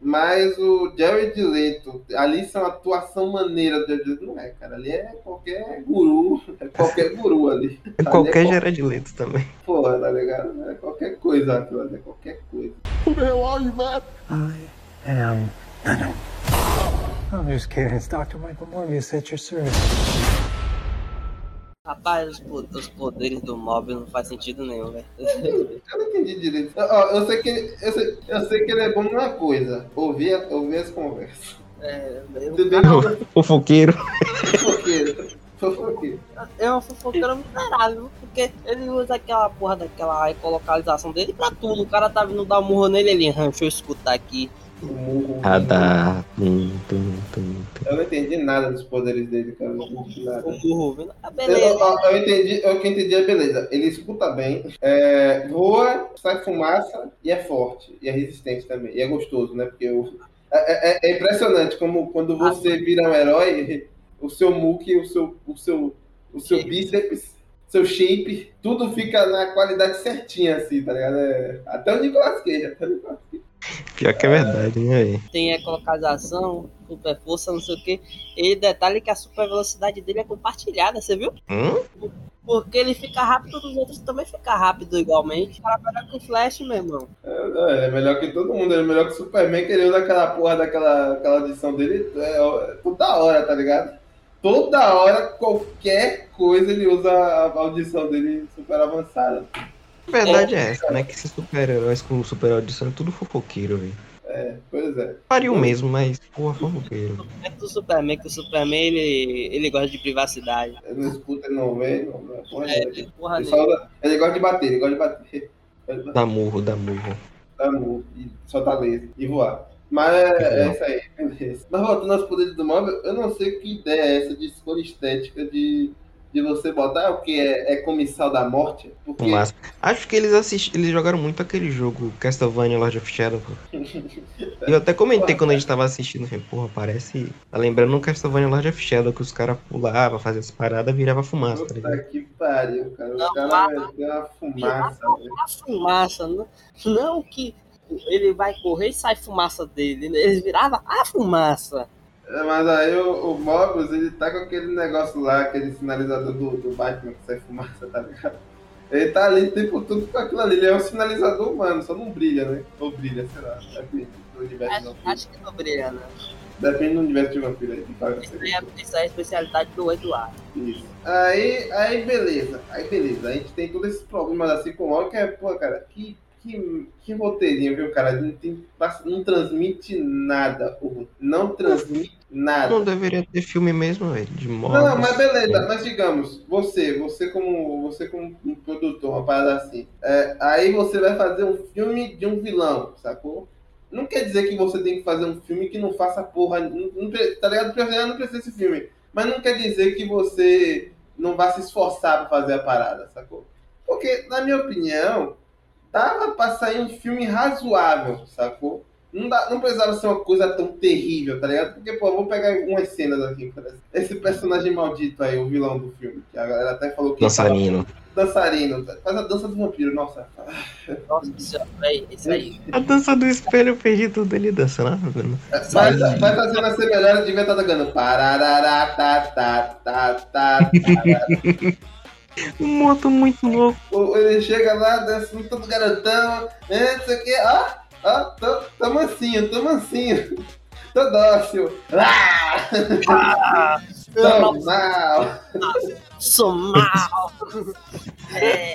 Mas o Jared Leto, ali são atuação maneira do Jared Leto, não é, cara. Ali é qualquer guru, é qualquer guru ali. É qualquer Gerard Leto também. Porra, tá ligado? É qualquer coisa, aquilo ali, é qualquer coisa. I am Venom. I'm just kidding. It's Dr. Michael Morbius at your service. Rapaz, os, po- os poderes do mob não faz sentido nenhum, velho. Eu não entendi direito. Ó, eu, sei que ele, eu, sei, eu sei que ele é bom numa coisa. Ouvir, ouvir as conversas. É, eu, bem, Fofoqueiro. fofoqueiro. Fofoqueiro. é um fofoqueiro miserável, porque ele usa aquela porra daquela ecolocalização dele pra tudo. O cara tá vindo dar um murro nele, ele, "Hum, deixa eu escutar aqui. Radar. Tum, tum, tum, tum. Eu não entendi nada dos poderes dele, cara. Eu não entendi nada. Ah, Eu, beleza. ó, eu entendi, eu que entendi é beleza. Ele escuta bem, é, voa, sai fumaça e é forte. E é resistente também. E é gostoso, né? Porque o, é, é- é impressionante como quando você vira um herói, o seu muque, o seu, o seu, o seu bíceps, seu shape, tudo fica na qualidade certinha, assim, tá ligado? É, até o Nicolas Cage, até o Nicolas Cage. Pior que é verdade, né? Tem ecolocalização, super força, não sei o que. E detalhe que a super velocidade dele é compartilhada, você viu? Hum? Porque ele fica rápido, os outros também ficam rápido igualmente. O cara pega com flash, meu irmão. É, ele é melhor que todo mundo, ele é melhor que o Superman, que ele usa aquela porra daquela aquela audição dele é, é, toda hora, tá ligado? Toda hora, qualquer coisa, ele usa a audição dele super avançada. A verdade é essa, né? Que esses super-heróis com super audição é tudo fofoqueiro, velho. É, pois é. Faria o mesmo, mas, porra, fofoqueiro. É do Superman, que o Superman ele, ele gosta de privacidade. Ele não escuta, ele não vê, não, não, porra, É, ele, porra ele, só ele gosta de bater, ele gosta de bater. Dá murro, dá murro. dar murro e soltar laser e voar. Mas é, é isso aí, beleza. Mas voltando aos poderes do móvel, eu não sei que ideia é essa de escolha estética de, de você botar o que é, é comissal da morte. Porque Mas acho que eles assistiram, eles jogaram muito aquele jogo Castlevania Lord of Shadow. Eu até comentei quando a gente tava assistindo, falei, porra, parece. Tá lembrando um Castlevania Lord of Shadow que os caras pulavam, faziam as paradas, virava fumaça, tá Puta ligado? que pariu, cara. Não, o cara vai ter uma fumaça, velho. A fumaça, não, não que ele vai correr e sai fumaça dele. né? Ele virava a fumaça. É, Mas aí o, o Mobius, ele tá com aquele negócio lá, aquele sinalizador do, do Batman que sai fumaça, tá ligado? Ele tá ali o tempo todo com aquilo ali. Ele é um sinalizador humano, só não brilha, né? Ou brilha, sei lá. Depende do universo Acho, de acho que não brilha, né? Depende do universo de vampiro aí. Isso é, isso é a especialidade do Eduardo. Isso. Aí, aí beleza. Aí beleza. A gente tem todos esses problemas assim com o Mobius, que é, pô, cara, que, que, que roteirinho, viu, cara? Não, tem, não transmite nada. Não transmite nada. Não deveria ter filme mesmo, velho, de morte. Não, mas beleza, mas digamos, você, você como você como um produtor, uma parada assim, é, aí você vai fazer um filme de um vilão, sacou? Não quer dizer que você tem que fazer um filme que não faça porra, não, não, tá ligado? Não precisa desse filme, mas não quer dizer que você não vai se esforçar pra fazer a parada, sacou? Porque, na minha opinião, dava pra sair um filme razoável, sacou? Não, dá, não precisava ser uma coisa tão terrível, tá ligado? Porque, pô, eu vou pegar algumas cenas aqui. por exemplo. Esse personagem maldito aí, o vilão do filme, que a galera até falou que. Dançarino. Dançarino. Faz a dança do vampiro, nossa. Nossa, isso aí, isso aí. A dança do espelho, eu perdi tudo ele dançando. Faz, faz a cena ser melhor, devia estar tocando. Pararará, tá, tá, tá, tá, tá. Um moto muito louco. Ele chega lá, dançando todo garotão, é, não sei o que, ó, ó, tô, tô mansinho, tô mansinho, tô dócil. Ah! Tô mal. Sou mal. É,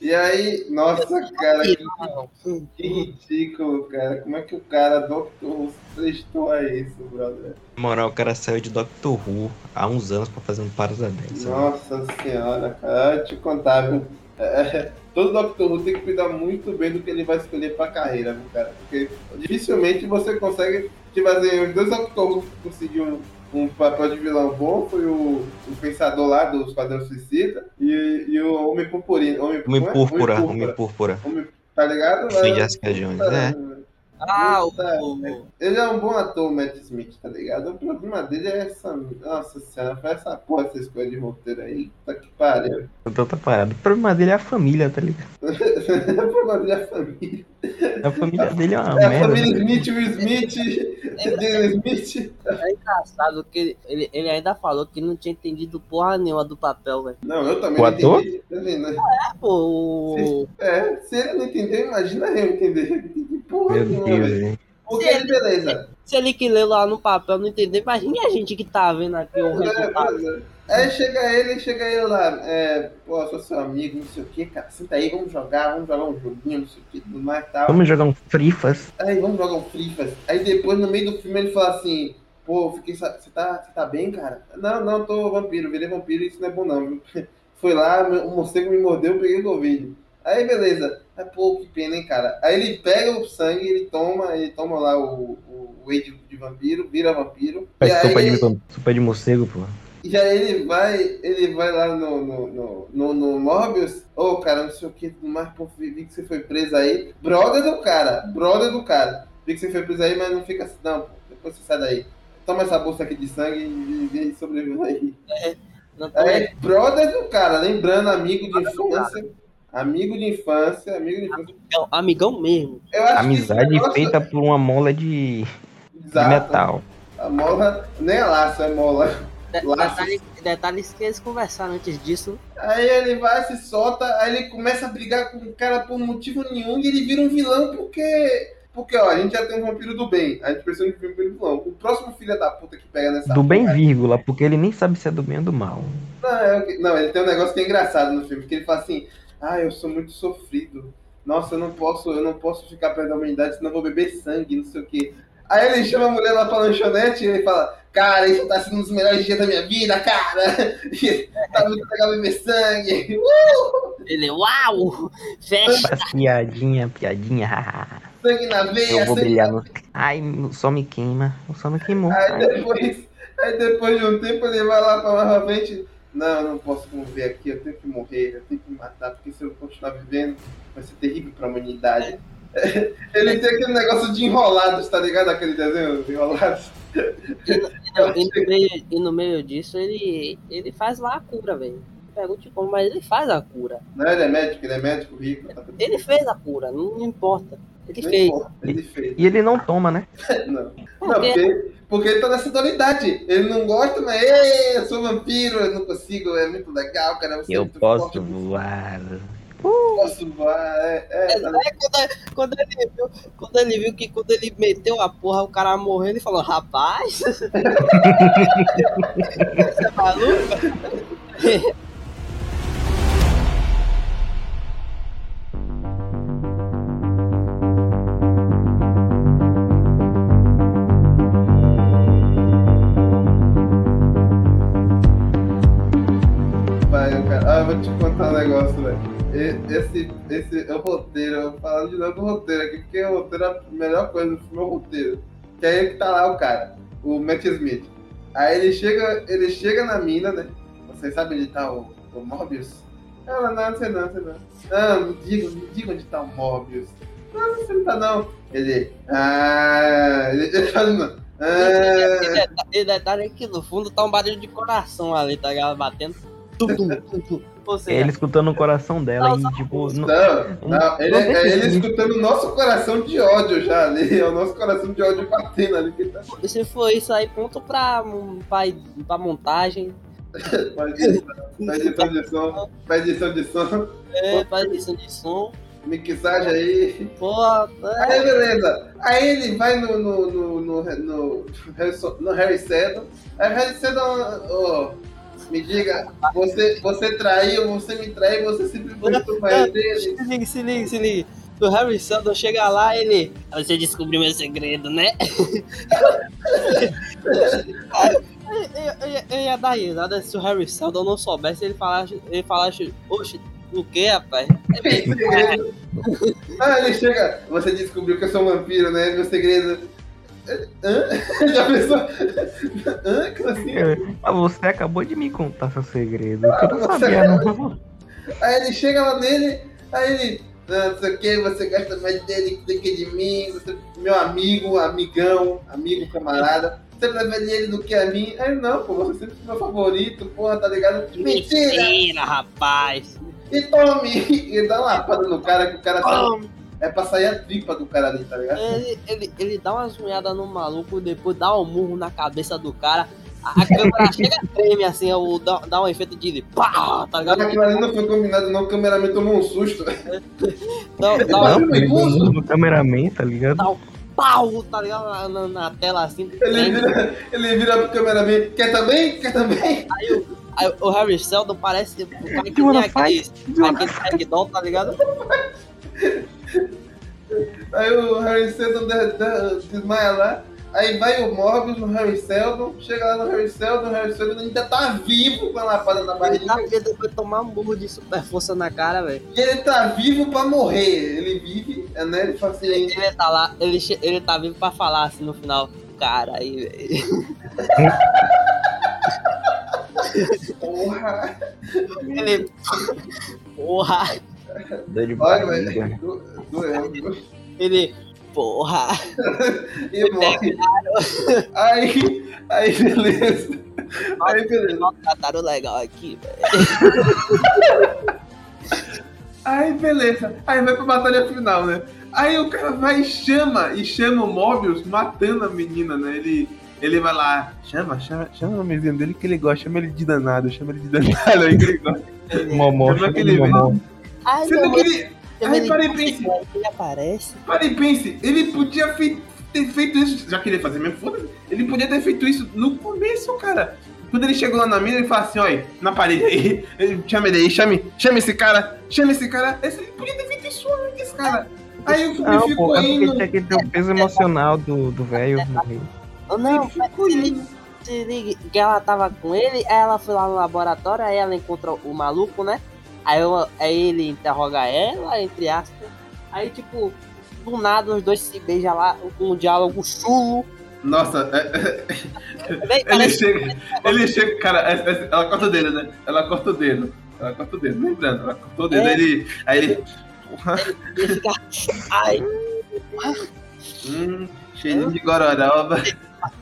E aí, nossa, cara, que, não. que ridículo, cara. Como é que o cara, Doctor Who, prestou a isso, brother? Na moral, o cara saiu de Doctor Who há uns anos pra fazer um parada dessa. Nossa senhora, cara, eu te contar, viu? É, todo Doctor Who tem que cuidar muito bem do que ele vai escolher pra carreira, cara? Porque dificilmente você consegue. Tipo assim, os dois Doctor Who que conseguiu um papel de vilão bom foi o, o pensador lá do Esquadrão Suicida e, e o Homem Purpurino. Homem, Homem é? Púrpura, Homem Púrpura. Homem- tá ligado? Mas- Jessica Jones, é. Ah, o, Tá. o- Ele é um bom ator, o Matt Smith, tá ligado? O problema dele é essa. Nossa senhora, foi essa porra, essa escolha de roteiro aí. Tá que pariu. Então tá parado. O problema dele é a família, tá ligado? o problema dele é a família. A família dele é uma É a merda. família né? Smith, Will Smith, Dylan Smith. é engraçado que ele, ele ainda falou que não tinha entendido porra nenhuma do papel, velho. Não, eu também O não ator? entendi. Assim, né? É, pô, o- É, se ele não entendeu, imagina eu entender. Porra, nenhuma, Deus? Porque ele, beleza. se ele que leu lá no papel não entender, imagina a gente que tá vendo aqui o É, resultado. beleza. Aí chega ele, chega ele lá, é, pô, sou seu amigo, não sei o que, cara, senta aí, vamos jogar, vamos jogar um joguinho, não sei o que, tudo mais e tal. Vamos jogar um frifas. Aí vamos jogar um Fire. Aí depois, no meio do filme, ele fala assim: Pô, fiquei. Você tá, você tá bem, cara? Não, não, tô vampiro, virei vampiro isso não é bom, não. viu? Foi lá, o morcego me mordeu, eu peguei Covid. Aí beleza. Aí, pô, que pena, hein, cara. Aí ele pega o sangue, ele toma, ele toma lá o, o whey de, de vampiro, vira vampiro. E Faz sopa aí, de, sopa de morcego, pô. e aí ele vai, ele vai lá no, no, no, no, no Morbius, ô cara, não sei o que, mais, pô, vi que você foi preso aí. Brother do cara, brother do cara. Vi que você foi preso aí, mas não fica assim, não, pô, depois você sai daí. Toma essa bolsa aqui de sangue e vem sobreviver aí. Não tô É, brother do cara, lembrando, amigo de infância. Amigo de infância, amigo de infância. É um amigão mesmo. Eu acho que Amizade negócio- feita por uma mola de, de metal. A mola, nem é laço, é mola. De- Laços. Detalhe, detalhes que eles conversaram antes disso. Aí ele vai, se solta, aí ele começa a brigar com o cara por motivo nenhum e ele vira um vilão porque. Porque, ó, a gente já tem um vampiro do bem, a gente precisa de um vampiro do vilão. O próximo filho da puta que pega nessa. Do bem, vírgula, porque ele nem sabe se é do bem ou do mal. Não, é não, ele tem um negócio que é engraçado no filme, que ele fala assim, ah, eu sou muito sofrido. Nossa, eu não posso, eu não posso ficar perto da humanidade, senão eu vou beber sangue, não sei o quê. Aí ele chama a mulher lá pra lanchonete e ele fala, cara, isso tá sendo um dos melhores dias da minha vida, cara! tá muito legal beber sangue! Ele, uau! Fecha! Faz piadinha, piadinha. Sangue na veia, Eu vou sangue brilhar no. Ai, o sol me queima. O sol me queimou. Aí depois, aí depois de um tempo ele vai lá pra mais pra frente. Não, eu não posso viver aqui, eu tenho que morrer, eu tenho que me matar, porque se eu continuar vivendo, vai ser terrível pra humanidade. Ele tem aquele negócio de enrolados, tá ligado? Aquele desenho de enrolados. E no, e no meio, e no meio disso, ele, ele faz lá a cura, velho. Pergunte como, mas ele faz a cura. Não, ele é médico, ele é médico rico. Tá. Ele fez a cura, não importa. Ele Não fez. importa, Ele fez. E ele não toma, né? Não, não Porque- porque, ele tá nessa dualidade. Ele não gosta, mas "Ei, eu sou vampiro, eu não consigo, é muito legal, cara. Você é Eu muito posso forte, eu voar. posso voar. É, é, É, tá é, quando, quando ele viu, quando ele viu que quando ele meteu a porra, o cara morreu, ele falou, rapaz, você é maluco? vou te contar um negócio, velho. Esse, esse é o roteiro, eu falar de novo do roteiro aqui, porque o roteiro é a melhor coisa do filme o roteiro. Que é ele que tá lá, o cara, o Matt Smith. Aí ele chega, ele chega na mina, né? Vocês sabem onde tá o, o? Ela, não, não sei não, sei não. Não, me diga, me diga onde tá o Morbius. Não, não sei não tá não. Ele, ah, ele, ele E ah, e detalhe é que no fundo tá um barulho de coração ali, tá ligado? Batendo. Tum, tum, tum, tum. Ele escutando o coração dela Não, e, tipo. não- Não, não, ele, não é, ele escutando o nosso coração de ódio já ali, é o nosso coração de ódio batendo ali. Que tá se for isso aí, ponto pra, pra, pra montagem, pra edição, de som, pra edição de som, é, edição de som. mixagem aí. Porra, é, Aí beleza, aí ele vai no, no, no, no, no, no Harry Seddon, aí Harry Seddon, ô, me diga, você, você traiu, você me traiu, você sempre foi pro pai dele. se liga, se liga, se liga. O Harry Seldon chega lá ele. Você descobriu meu segredo, né? eu, eu, eu, eu ia dar risada se o Harry Seldon não soubesse, ele falasse, ele falasse, oxe, o que, rapaz? É Ah, ele chega, você descobriu que eu sou um vampiro, né? Meu segredo. Hã? Já pensou? Hã? Como assim? Ah, você acabou de me contar seu segredo. que Eu não sabia, não. Aí ele chega lá nele, aí ele. Não, não sei o que, você gosta mais dele do que de mim, você é meu amigo, amigão, amigo, camarada. Você prefere ele do que a mim? Aí ele, não, pô, você sempre foi meu favorito, porra, tá ligado? Mentira! Mentira, rapaz! E tome! E dá uma lapada no cara que o cara tá, Tome. É pra sair a tripa do cara ali, tá ligado? Ele, ele, ele dá uma zunhada no maluco, depois dá um murro na cabeça do cara. A, câmera chega treme assim, o, dá, dá um efeito de pá, tá ligado? Aquilo ali não foi combinado, não. O cameraman tomou um susto. Dá, dá Não, um ele no, cameraman, tá ligado? pau, tá ligado? Na, na- na tela assim. Ele vira, ele vira pro cameraman. Quer também? Quer também? Aí, o- aí o Harry Seldon parece o cara que tem aquele, aquele ragdoll, tá ligado? Aí o Harry Seldon de- de- desmaia lá. Aí vai o Morbius no Harry Seldon. Chega lá no Harry Seldon. O Harry Seldon ainda tá vivo com a lapada na Ele barriga. tá vendo depois tomar um murro de super força na cara, velho. E ele tá vivo pra morrer. Ele vive, é, né? Ele fala assim. Ele tá lá, ele, ele tá vivo pra falar assim no final. Cara, aí, velho. Porra. Ele. Porra! Olha, barriga. velho. do- Doeu. Ele. Porra! E morre. Aí, aí beleza. Aí beleza. Não trataram legal aqui, velho. Aí beleza. Aí vai pra batalha final, né? Aí o cara vai e chama, e chama o Mobius matando a menina, né? Ele, ele vai lá, chama, chama, chama o nomezinho dele que ele gosta, chama ele de danado, chama ele de danado aí que ele gosta. Momó, Como é que ele vê? Ai, Sendo que ele, aí para e pense, ele aparece. para e pense, ele podia fe- ter feito isso, já queria fazer mesmo, foda-se, ele podia ter feito isso no começo, cara. Quando ele chegou lá na mina, ele fala assim, olha, na parede aí, ele- chama ele aí, chame, chame esse cara, chame esse cara. Esse, ele podia ter feito isso antes, cara. Aí o filme Não, ficou pô, é porque indo. tinha que ter o peso emocional do do velho morrer. Não, ficou se liga que ela tava com ele, aí ela foi lá no laboratório, aí ela encontra o maluco, né? Aí, eu- aí ele interroga ela, entre aspas. Aí, tipo, do nada os dois se beijam lá, um diálogo chulo, Nossa, é- Véi, ele chega, ele chega, cara, é- é- ela corta o dedo, né? Ela corta o dedo. Ela corta o dedo, lembrando, ela cortou o dedo. É. Aí ele. Aí ele. ele fica. Ai, Hum, cheirinho de gororoba.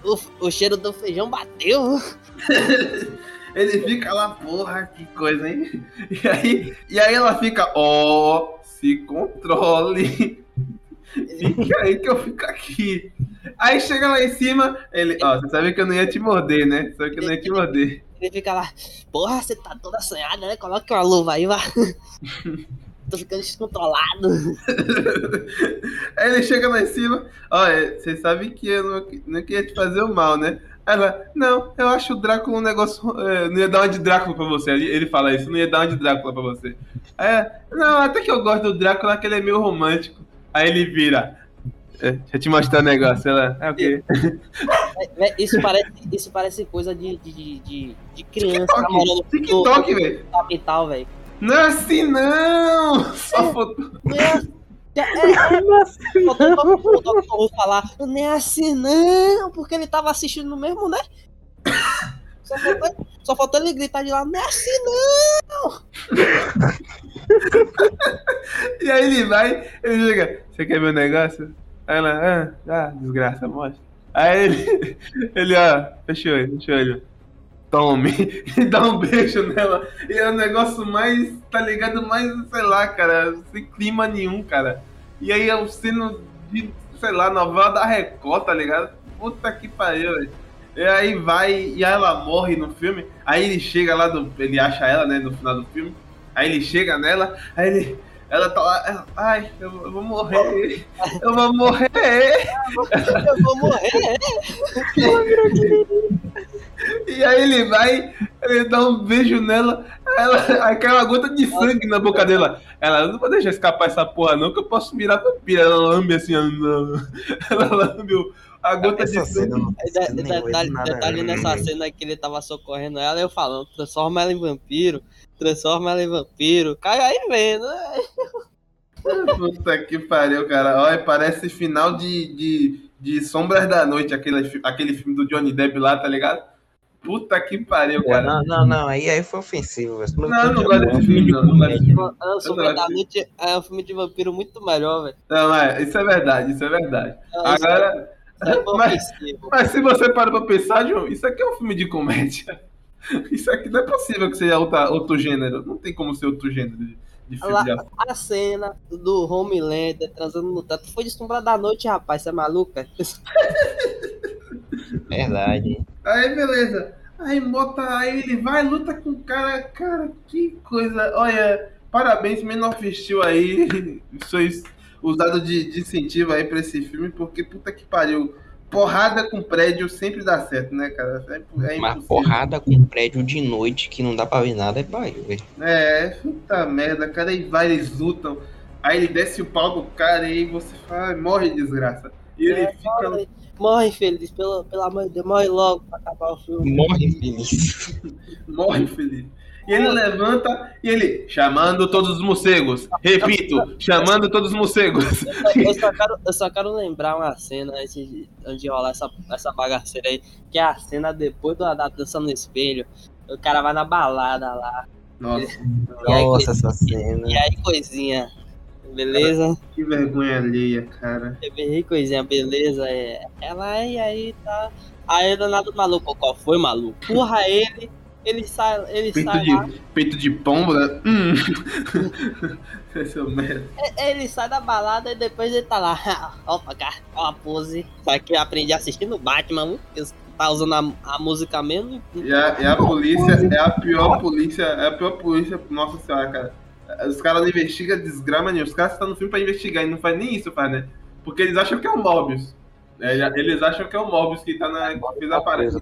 o, o cheiro do feijão bateu. Ele fica lá, porra, que coisa, hein? E aí, e aí ela fica, ó, se controle. Fica aí que eu fico aqui. Aí chega lá em cima, ele, ó, você sabia que eu não ia te morder, né? Sabe que eu não ia te morder. Ele fica lá, porra, você tá toda assanhada, né? Coloca uma luva aí, vá. Tô ficando descontrolado. Aí ele chega lá em cima, olha, você sabe que eu não, não queria te fazer o mal, né? Ela, não, eu acho o Drácula um negócio. é, não ia dar uma de Drácula pra você. Ele, fala isso, não ia dar uma de Drácula pra você. Ela, não, até que eu gosto do Drácula, que ele é meio romântico. Aí ele vira. "É, deixa eu te mostrar um negócio. Ela, é o quê? Véi, véi, Isso parece, isso parece coisa de, de, de, de criança TikTok, namorando TikTok, velho. capital, velho. Não é assim, não! Só foto. Não é. É, é, o. Who falar, não é assim não, porque ele tava assistindo no mesmo, né? Só faltou, só faltou ele gritar de lá, não é assim não! E aí ele vai, ele chega, você quer o negócio? Aí ela, ah, ah desgraça, mostra. Aí ele, ele, ó, fecha o olho. Tome, e dá um beijo nela. E é o negócio mais, tá ligado? Mais, sei lá, cara, sem clima nenhum, cara. E aí é o sino de, sei lá, novela da Record, tá ligado? Puta que pariu, velho. E aí vai, e aí ela morre no filme. Aí ele chega lá, do, ele acha ela, né, no final do filme. Aí ele chega nela, aí ele. Ela tá lá, ela, ai, eu, eu vou morrer, eu vou morrer. Eu vou morrer! E aí ele vai, ele dá um beijo nela, ela, aí cai uma gota de sangue na boca dela. Ela, eu não vou deixar escapar essa porra não, que eu posso virar vampira. Ela lambe assim, ela lambe a gota de Essa sangue. cena não De- Detalhe, nada, detalhe né? nessa cena que ele tava socorrendo ela, eu falando, transforma ela em vampiro, transforma ela em vampiro. Cai aí vendo, né? Puta que pariu, cara. Olha, parece final de, de, de Sombras da Noite, aquele, aquele filme do Johnny Depp lá, tá ligado? Puta que pariu, Pô, cara. Não, não, não, aí, aí foi ofensivo. velho. Não, não tinha gosto desse filme, não. não gosto desse filme. Da Noite é um filme de vampiro muito melhor, velho. Não, mas isso é verdade, isso é verdade. Isso Agora, é- isso é mas, ofensivo. mas se você para pra pensar, João, isso aqui é um filme de comédia. Isso aqui não é possível que seja outra, outro gênero. Não tem como ser outro gênero de, de filme Lá-. A cena do Homelander transando no teto foi de Sombra da Noite, rapaz. Você é maluco? é? Verdade. Aí, beleza. Aí, bota, aí ele vai, luta com o cara. Cara, que coisa. Olha, parabéns, of Steel aí. Sois usado de, de incentivo aí pra esse filme, porque puta que pariu. Porrada com prédio sempre dá certo, né, cara? É, é Uma impossível. porrada com prédio de noite que não dá pra ver nada é bairro, velho. É, puta merda, cara, aí vai, eles lutam. Aí ele desce o pau do cara e aí você fala, "Ai, morre desgraça. E ele É, fica. Morre, feliz, pelo, pelo amor de Deus, morre logo pra acabar o filme. Morre feliz. Morre feliz. E ele levanta e ele, chamando todos os morcegos. Repito, chamando todos os morcegos. Eu só quero, eu só quero lembrar uma cena antes de, antes de rolar essa, essa bagaceira aí, que é a cena depois da, da dança no espelho. O cara vai na balada lá. Nossa, E aí, Nossa, essa cena. E aí, coisinha. Beleza? que vergonha alheia, cara. Eu berrei coisinha, beleza? É. Ela e aí tá. Aí danado maluco. Qual foi, maluco? Porra ele. Ele sai, ele Peito sai lá. de, peito de pombo, né? Hum. Esse é o merda. É, Ele sai da balada e depois ele tá lá. Pra cá, ó a pose. Só que eu aprendi assistindo Batman, tá usando a, a música mesmo. E a, e a polícia é a pior polícia, é a pior polícia, nossa senhora, cara. Os caras não investigam desgrama nenhuma. Os caras estão no filme pra investigar e não faz nem isso, faz, né? Porque eles acham que é o Mobius. É, eles acham que é o Mobius que tá na. que fez a parede.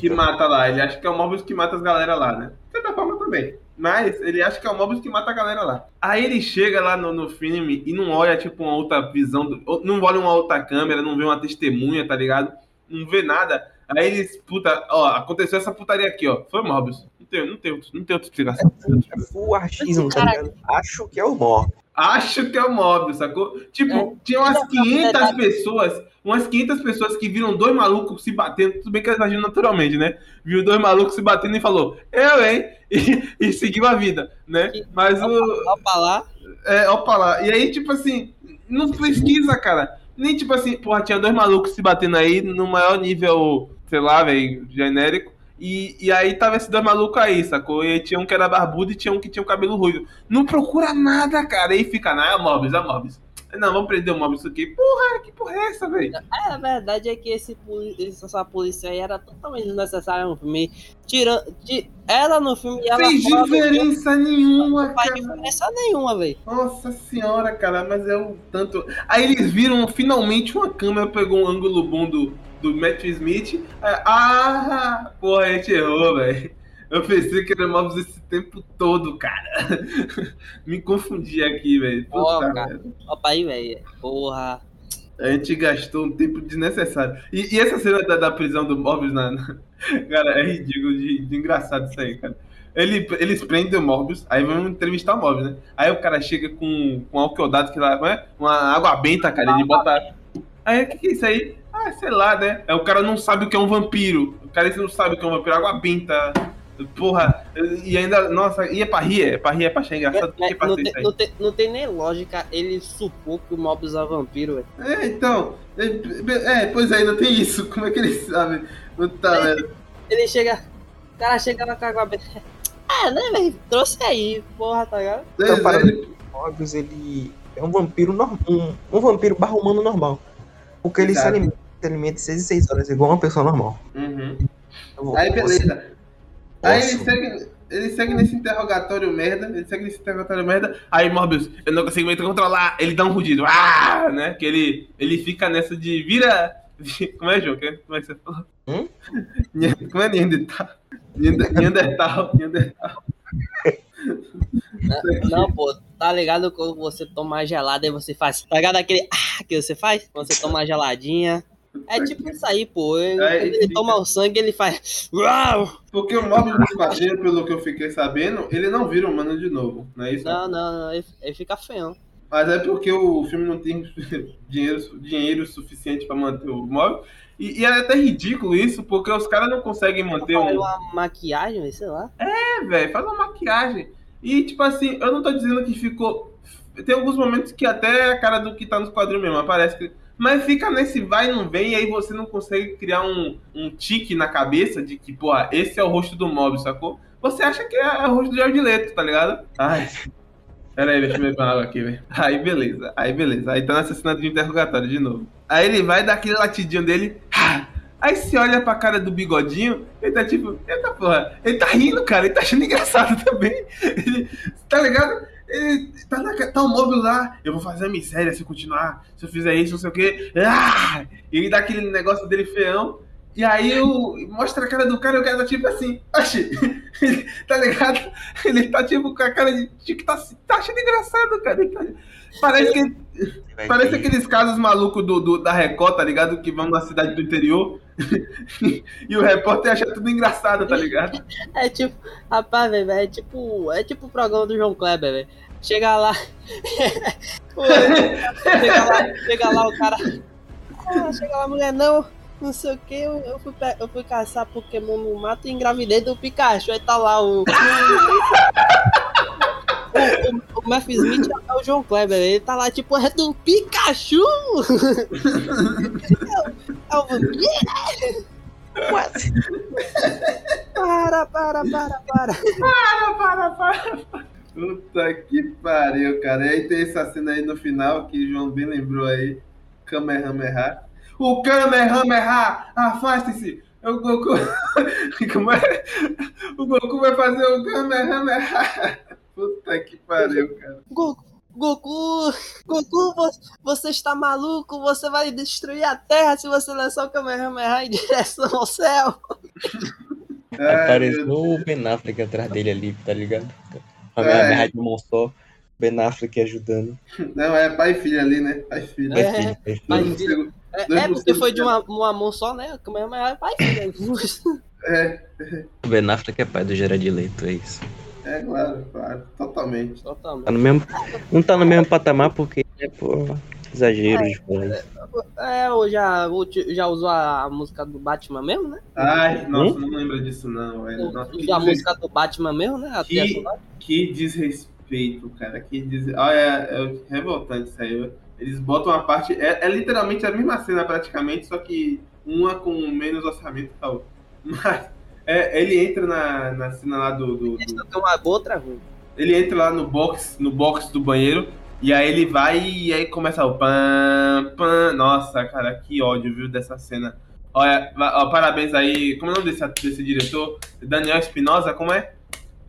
Que mata lá. Ele acha que é o Mobius que mata as galera lá, né? De certa forma também. Mas ele acha que é o Mobius que mata a galera lá. Aí ele chega lá no, no filme e não olha, tipo, uma outra visão. do- não olha uma outra câmera, não vê uma testemunha, tá ligado? Não vê nada. Aí eles, puta, ó, aconteceu essa putaria aqui, ó. Foi Mobius. Não tem, não tem, não tem outra explicação. É full achismo, tá ligado? Acho que é o Mor. acho que é o Mobius, sacou? Tipo, É. tinha umas É, 500 verdade. pessoas, umas 500 pessoas que viram dois malucos se batendo, tudo bem que elas agiram naturalmente, né? Viu dois malucos se batendo e falou, eu, hein? E, e seguiu a vida, né? Mas o. Opa lá. É, opa lá. E aí, tipo assim, não pesquisa, cara. Nem tipo assim, porra, tinha dois malucos se batendo aí no maior nível, sei lá, velho, genérico. E, e aí tava esses dois malucos aí, sacou? E aí tinha um que era barbudo e tinha um que tinha o cabelo ruivo. Não procura nada, cara. E aí fica, não, é Mobius, é Mobius. Não, vamos prender o Mobius aqui. Porra, que porra é essa, velho? É, a verdade é que esse, essa polícia aí era totalmente desnecessária no filme. Tirando. ti- Ela no filme ela Sem fora diferença nenhuma, não faz cara. diferença nenhuma, velho. Nossa senhora, cara, mas é o tanto. Aí eles viram finalmente uma câmera pegou um ângulo bom do, do Matt Smith. Aí, ah, porra, a gente errou, velho. Eu pensei que era Mobius esse tempo todo, cara. Me confundi aqui, velho. Ó, cara. Opa aí, velho. Porra. A gente gastou um tempo desnecessário. E, e essa cena da, da prisão do Morbius, na, na- cara, é ridículo de, de engraçado isso aí, cara. Ele, eles prendem o Morbius, aí vão entrevistar o Morbius, né? Aí o cara chega com, com dado, que lá, é? Uma água benta, cara, ele bota... Aí, o que, que é isso aí? Ah, sei lá, né? Aí o cara não sabe o que é um vampiro. O cara não sabe o que é um vampiro, água benta. Porra, e ainda, nossa, e é pra rir, é pra rir, é pra achar engraçado, É, pra não, tem, não, tem, não tem nem lógica ele supor que o Mobius é vampiro, velho. É, então, é, é, pois é, ainda tem isso, como é que ele sabe? Puta merda. Ele chega. O cara chega lá com a água benta. Ah, né, velho? Trouxe aí, porra, tá ligado? Pois Então, para- é, O Mobius, ele é um vampiro normal, um, um vampiro barra humano normal. Porque ele se Exato. alimenta, se alimenta de 6 em 6 horas, igual uma pessoa normal. Uhum. Eu- Aí beleza. Aí ele Posso? segue, ele segue nesse interrogatório merda, ele segue nesse interrogatório merda. Aí Morbius, eu não consigo me controlar, ele dá um rugido, ah, né? Que ele, ele fica nessa de vira. Como é, João? Como é que você falou? Hum? Como é Neandertal? Neander- Neandertal. Neandertal. Não, pô, tá ligado quando você toma gelada e você faz. Tá ligado aquele ah que você faz? Quando você toma uma geladinha. É tipo isso aí, pô. Ele, É, ele fica- toma o sangue ele faz. Uau! Porque o Morbius no quadrinho, pelo que eu fiquei sabendo, ele não vira humano de novo, não é isso? Não, não, não, ele, ele fica feião. Mas é porque o filme não tem dinheiro, dinheiro suficiente pra manter o móvel. E, e é até ridículo isso, porque os caras não conseguem manter Faz um. uma maquiagem, sei lá. É, velho, faz uma maquiagem. E, tipo assim, eu não tô dizendo que ficou. Tem alguns momentos que até a cara do que tá nos quadrinhos mesmo, aparece que. Mas fica nesse vai e não vem, e aí você não consegue criar um, um tique na cabeça de que, pô, esse é o rosto do Mob, sacou? Você acha que é o rosto do Jared Leto, tá ligado? Ai. Pera aí, deixa eu beber água aqui, velho. Aí beleza, aí beleza. Aí tá nessa cena de interrogatório de novo. Aí ele vai dar aquele latidinho dele. Aí você olha pra cara do bigodinho, ele tá tipo, eita porra, ele tá rindo, cara, ele tá achando engraçado também. Ele, tá ligado? Tá, na, tá o móvel lá, eu vou fazer a miséria se eu continuar, se eu fizer isso, não sei o quê. Ah! E ele dá aquele negócio dele feão. E aí eu mostra a cara do cara e o cara tá tipo assim, oxi, tá ligado? Ele tá tipo com a cara de, de que tá, tá achando engraçado, cara. Tá- parece que ele Parece ter- aqueles casos malucos do, do- da Record, tá ligado? Que vão na cidade do interior e o repórter acha tudo engraçado, tá ligado? É tipo, rapaz, velho, é tipo, é tipo o programa do João Kleber, velho. Chega lá. Chega lá, chega lá o cara. Ah, chega lá, mulher, não, não sei o que, eu, eu, fui, eu fui caçar Pokémon no mato e engravidei do Pikachu. Aí tá lá o. O, o, o Matthew Smith é o João Kleber, ele tá lá tipo, é do Pikachu! é o vampiro! Para, para, para, para. Para, para, para. Puta que pariu, cara. E aí tem essa cena aí no final que o João bem lembrou aí. Kamehameha. O Kamehameha! Afaste-se! O Goku. Como é? O Goku vai fazer o Kamehameha! Puta que pariu, cara. Goku, Goku, Goku, vo- você está maluco? Você vai destruir a Terra se você lançar o Kamehameha em direção ao céu. Ai, Apareceu o Ben Affleck atrás dele ali, tá ligado? A É. de mão só. Ben Affleck ajudando. Não, é pai e filho ali, né? Pai e filho. É. Filho, vai filho. Pai e filho. É, é por porque foi de de uma, uma mão só, né? O Kamehameha é pai, filho. É, O Ben Affleck é pai do Gerard Leto, é isso. É, claro, claro. Totalmente. Totalmente. Tá no mesmo, não tá no mesmo patamar porque, é, pô, exagero de falar isso. É, ou já, já usou a música do Batman mesmo, né? Ai, nossa, não lembra disso não, velho. Nossa, Usou a música do Batman mesmo, né? A Que- que desrespeito, cara. Que des... Olha, é revoltante isso aí. Eles botam a parte. É, é literalmente a mesma cena praticamente, só que uma com menos orçamento que a outra. Mas é, ele entra na, na cena lá do, do- do- tem uma outra ruim. ele entra lá no box, no box do banheiro, e aí ele vai e aí começa o pam, pam. Nossa, cara, que ódio, viu, dessa cena. Olha, ó, parabéns aí. Como é o nome desse, desse diretor? Daniel Espinosa, como é?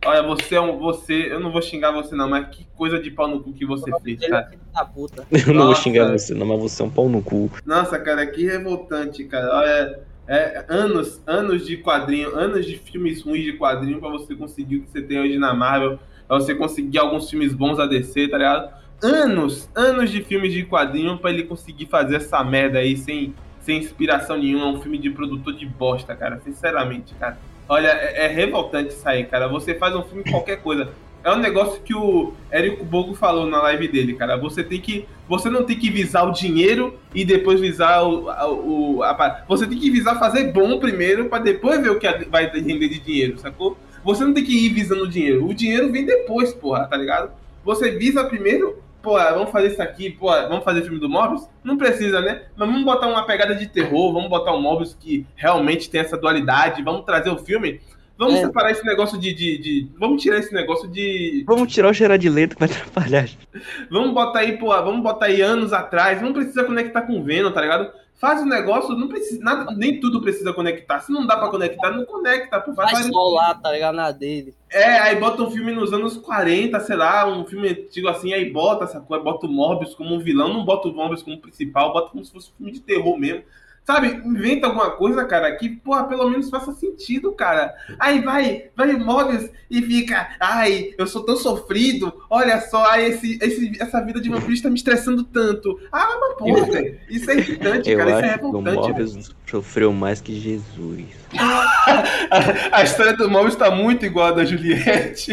Olha, você é um. Você. Eu não vou xingar você, não, mas que coisa de pau no cu que você fez, cara. filho da puta. Eu não vou xingar você, não, mas você é um pau no cu. Nossa, cara, que revoltante, cara. Olha, é, anos, anos de quadrinho, anos de filmes ruins de quadrinho pra você conseguir o que você tem hoje na Marvel, pra você conseguir alguns filmes bons a DC, tá ligado? Anos, anos de filmes de quadrinho pra ele conseguir fazer essa merda aí sem, sem inspiração nenhuma. Um filme de produtor de bosta, cara. Sinceramente, cara. Olha, é, é revoltante isso aí, cara. Você faz um filme qualquer coisa. É um negócio que o Érico Bogo falou na live dele, cara. Você tem que. Você não tem que visar o dinheiro e depois visar o. o a você tem que visar fazer bom primeiro pra depois ver o que vai render de dinheiro, sacou? Você não tem que ir visando o dinheiro. O dinheiro vem depois, porra, tá ligado? Você visa primeiro, pô, vamos fazer isso aqui, pô, vamos fazer filme do Morbius? Não precisa, né? Mas vamos botar uma pegada de terror, vamos botar um Morbius que realmente tem essa dualidade, vamos trazer o filme. Vamos É. separar esse negócio de, de, de- Vamos tirar esse negócio de. Vamos tirar o Gerard Leto que vai atrapalhar. Vamos botar aí, pô, vamos botar aí anos atrás. Não precisa conectar com o Venom, tá ligado? Faz o negócio, não precisa. Nada, nem tudo precisa conectar. Se não dá pra conectar, não conecta. Pô, faz Faz sol lá, tá ligado? Na dele. É, aí bota um filme nos anos 40, sei lá, um filme antigo assim, aí bota essa coisa, bota o Morbius como um vilão, não bota o Morbius como principal, bota como se fosse um filme de terror mesmo. Sabe, inventa alguma coisa, cara, que, porra, pelo menos faça sentido, cara. Aí vai, vai o Morbius e fica, ai, eu sou tão sofrido, olha só, ai, esse, esse, essa vida de vampiro está me estressando tanto. Ah, mas porra, velho, isso é irritante, Eu cara, isso é o revoltante, velho. Morbius sofreu mais que Jesus. A história do Morbius tá muito igual a da Juliette.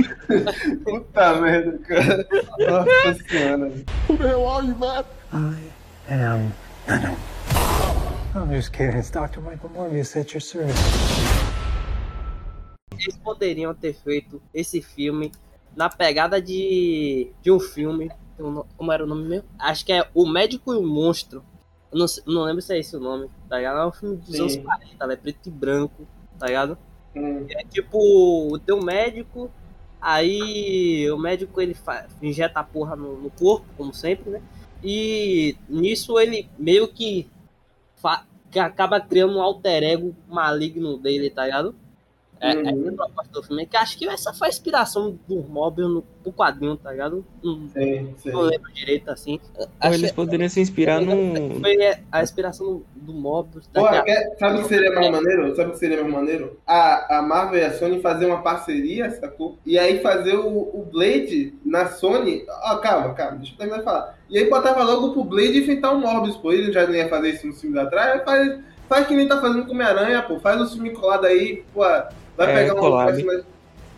Puta merda, cara. Nossa senhora. I am Venom. I'm just kidding. It's Dr. Michael Morbius at your service. Eles poderiam ter feito esse filme na pegada de, de um filme. Como era o nome mesmo? Acho que é O Médico e o Monstro. Não, não lembro se é esse o nome, tá ligado? É um filme dos Sim. anos 40, velho, preto e branco, tá ligado? Hum, É tipo, tem um médico, aí o médico ele injeta a porra no, no corpo, como sempre, né? E nisso ele meio que acaba criando um alter ego maligno dele, tá ligado? É, Uhum. é a proposta do filme. Que acho que essa foi a inspiração do Mobius no, no quadrinho, tá ligado? Não, sim, sim. não lembro direito assim. Acho eles que poderiam se inspirar no. foi a inspiração do, do Mobius, tá Porra, quer- sabe o que seria mais maneiro? Sabe o que seria mais maneiro? A, a Marvel e a Sony fazer uma parceria, sacou? E aí fazer o, o Blade na Sony. Ó, calma, calma, deixa eu terminar de falar. E aí botava logo pro Blade enfrentar o Morbius, pô. Ele já não ia fazer isso nos filmes atrás, aí faz, faz que nem tá fazendo com o Homem-Aranha, pô. Faz o filme colado aí, pô. Vai É, pegar um collab. personagem.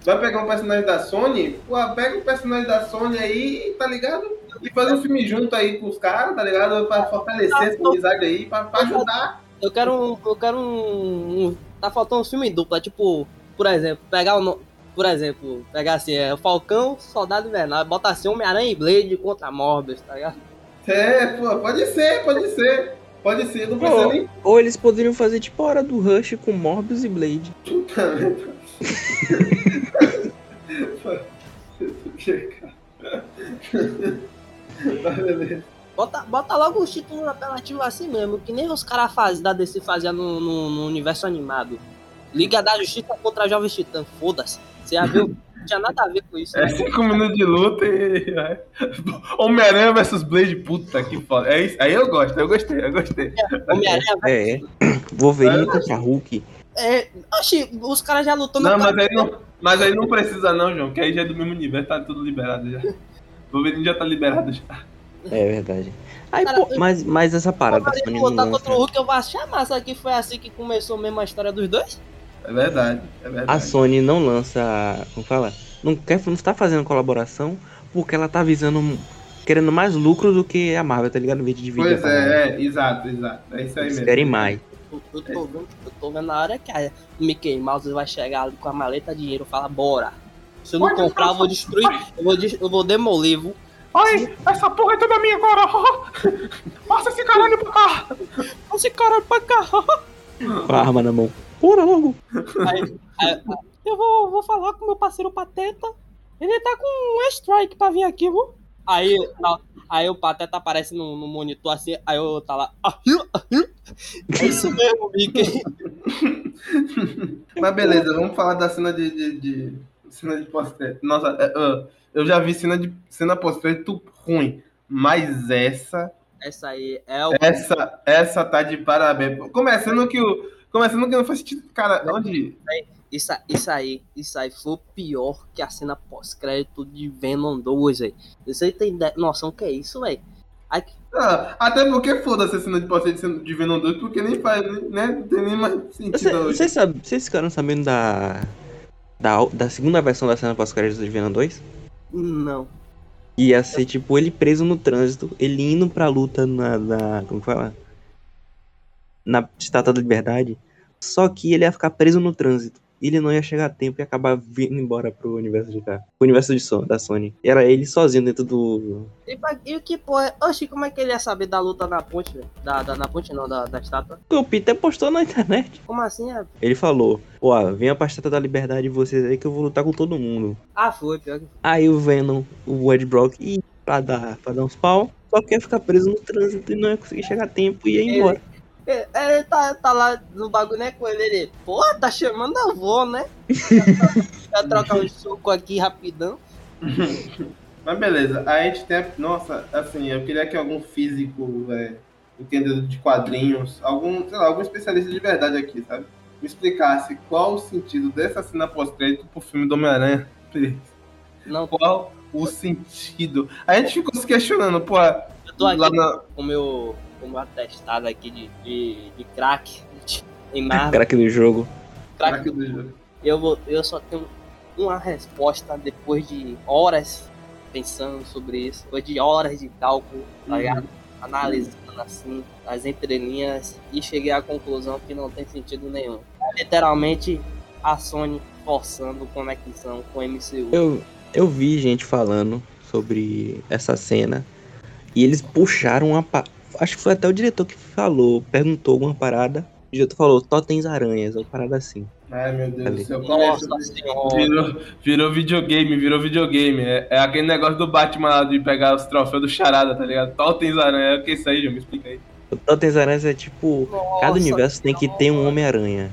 Vai pegar um personagem da Sony, pô, pega um personagem da Sony aí, tá ligado? E faz um filme junto aí com os caras, tá ligado? Pra fortalecer essa amizade aí, pra, pra ajudar. Eu quero um. Eu quero um. um- tá faltando um filme dupla, tipo, por exemplo, pegar o. Por exemplo, pegar assim, é o Falcão, Soldado Invernal, bota assim Homem-Aranha e Blade contra Morbius, tá ligado? É, pô, pode ser, pode ser. Pode ser, não precisa Pô. nem. Ou eles poderiam fazer tipo a hora do Rush com Morbius e Blade. Tá, beleza. Bota, bota logo os títulos apelativos assim mesmo, que nem os caras faz, da DC faziam no, no, no universo animado. Liga da Justiça contra Jovens Titãs, foda-se. Você já viu? Não tinha nada a ver com isso. É né? 5 minutos de luta e. é. Homem-Aranha versus Blade, puta que foda. É isso. Aí eu gosto, eu gostei, eu gostei. Homem-Aranha vai. É, é. Wolverine contra Hulk. É, oxi, os caras já lutou Não, no mas aí não, mas aí não precisa, não, João, que aí já é do mesmo universo, tá tudo liberado já. Wolverine já tá liberado já. É verdade. Aí, Cara, pô, mas, mas essa parada, não lutar lança. contra o Hulk, eu vou achar massa que foi assim que começou mesmo a história dos dois. É verdade, é verdade. A Sony não lança. Como fala? Não, quer, não está fazendo colaboração porque ela tá visando. Querendo mais lucro do que a Marvel, tá ligado? Em vez de dividir. Pois é, é, exato, exato. É isso aí Eles mesmo. querem mais. Eu, eu tô vendo, eu tô vendo na hora que a Mickey Mouse vai chegar ali com a maleta de dinheiro e falar, bora. Se eu não comprar, eu vou destruir, eu vou, eu vou demolir, viu? Ai, essa porra é toda minha agora. Passa esse caralho pra cá. Esse cara pra cá. Com a arma na mão. Pura logo! Aí, aí- eu vou, vou falar com meu parceiro Pateta. Ele tá com um strike pra vir aqui, viu? Aí, tá- aí o Pateta aparece no, no monitor assim, aí eu tá lá. É isso mesmo, Mickey. Mas beleza, vamos falar da cena de. de, de- cena de pós-crédito. Nossa, é, é, eu já vi cena de cena pós-crédito ruim. Mas essa. Essa aí é o. Essa, essa tá de parabéns. Começando que o. Começando que não faz sentido. Cara, onde. Isso, isso aí, isso aí foi pior que a cena pós-crédito de Venom 2, velho. Você tem noção que é isso, velho? Aí, Ah, até porque foda-se a cena de pós-crédito de Venom 2, porque nem faz, né? Não tem nem mais sentido. Vocês vocês ficaram sabendo da, da. da segunda versão da cena pós-crédito de Venom 2? não. Ia ser tipo ele preso no trânsito, ele indo pra luta na. na como que fala? Na Estátua da Liberdade. Só que ele ia ficar preso no trânsito. E ele não ia chegar a tempo e acabar vindo embora pro universo de cá. Pro universo de Son- da Sony. E era ele sozinho dentro do. E, pra- e o que, pô? Oxi, como é que ele ia saber da luta na ponte, velho? Da, da, na ponte não, da, da estátua. O Peter postou na internet. Como assim? É? Ele falou: Ó, venha pra Estátua da Liberdade de vocês aí que eu vou lutar com todo mundo. Ah, foi, pior que Aí o Venom, o Ed Brock, ia pra dar, pra dar uns pau. Só que ia ficar preso no trânsito e não ia conseguir chegar a tempo e ia embora. Ele, ele tá, tá lá no bagulho, né, com ele, ele, pô, tá chamando a avó, né? Vai trocar um suco aqui rapidão. Mas beleza, a gente tem. Nossa, assim, eu queria que algum físico, é, entendedor de quadrinhos, algum, sei lá, algum especialista de verdade aqui, sabe? Me explicasse qual o sentido dessa cena pós-crédito pro filme do Homem-Aranha. Não, Qual o sentido? A gente ficou se questionando, pô, eu tô aqui lá na. com o meu, com o meu atestado aqui de, de, de crack em Marvel. Craque do jogo. Crack do eu, vou, eu só tenho uma resposta depois de horas pensando sobre isso, depois de horas de cálculo, tá Uhum. ligado? Analisando assim as entrelinhas e cheguei à conclusão que não tem sentido nenhum. É literalmente a Sony forçando conexão com o MCU. Eu, eu vi gente falando sobre essa cena e eles puxaram uma. Acho que foi até o diretor que falou, perguntou alguma parada. O diretor falou: Totens Aranhas, uma parada assim. Ai, meu Deus do céu. Nossa Começa- senhora. Virou, virou videogame, virou videogame. É, é aquele negócio do Batman lá de pegar os troféus do Charada, tá ligado? Totens Aranha. O que é isso aí, João? Me explica aí. O Totens Aranhas é tipo. Cada Nossa universo tem que ter um Homem-Aranha.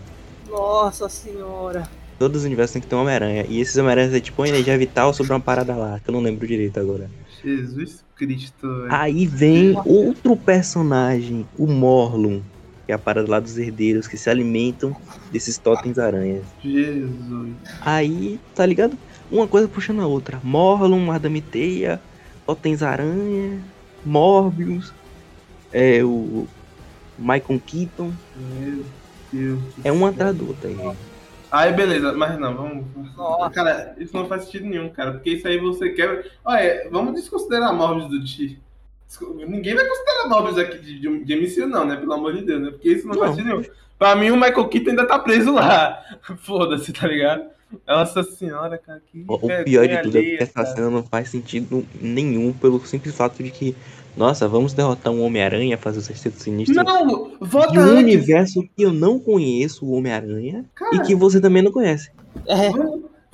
Nossa senhora. Todos os universos tem que ter um Homem-Aranha. E esses Homem-Aranhas é tipo uma energia vital sobre uma parada lá, que eu não lembro direito agora. Jesus Cristo, velho. Aí vem outro personagem, o Morlun, que é a parada lá dos herdeiros que se alimentam desses totens aranhas. Jesus. Aí, tá ligado? Uma coisa puxando a outra. Morlun, Madame Teia, totens aranha, Morbius, é o Michael Keaton. Meu Deus. É um atrás do outro aí. Aí, beleza, mas não, vamos. Nossa. Cara, isso não faz sentido nenhum, cara. Porque isso aí você quer. Olha, vamos desconsiderar Morbius do Ti. Ninguém vai considerar Morbius aqui de, de, de MCU, não, né? Pelo amor de Deus, né? Porque isso não, Não. faz sentido nenhum. Pra mim, o Michael Keaton ainda tá preso lá. Foda-se, tá ligado? Nossa senhora, cara. Que O pior de tudo é alheia, que essa cara. cena não faz sentido nenhum pelo simples fato de que, nossa, vamos derrotar um Homem-Aranha, fazer o sexteto sinistro. Não, vota de um antes. universo que eu não conheço, o Homem-Aranha, e que você também não conhece. É,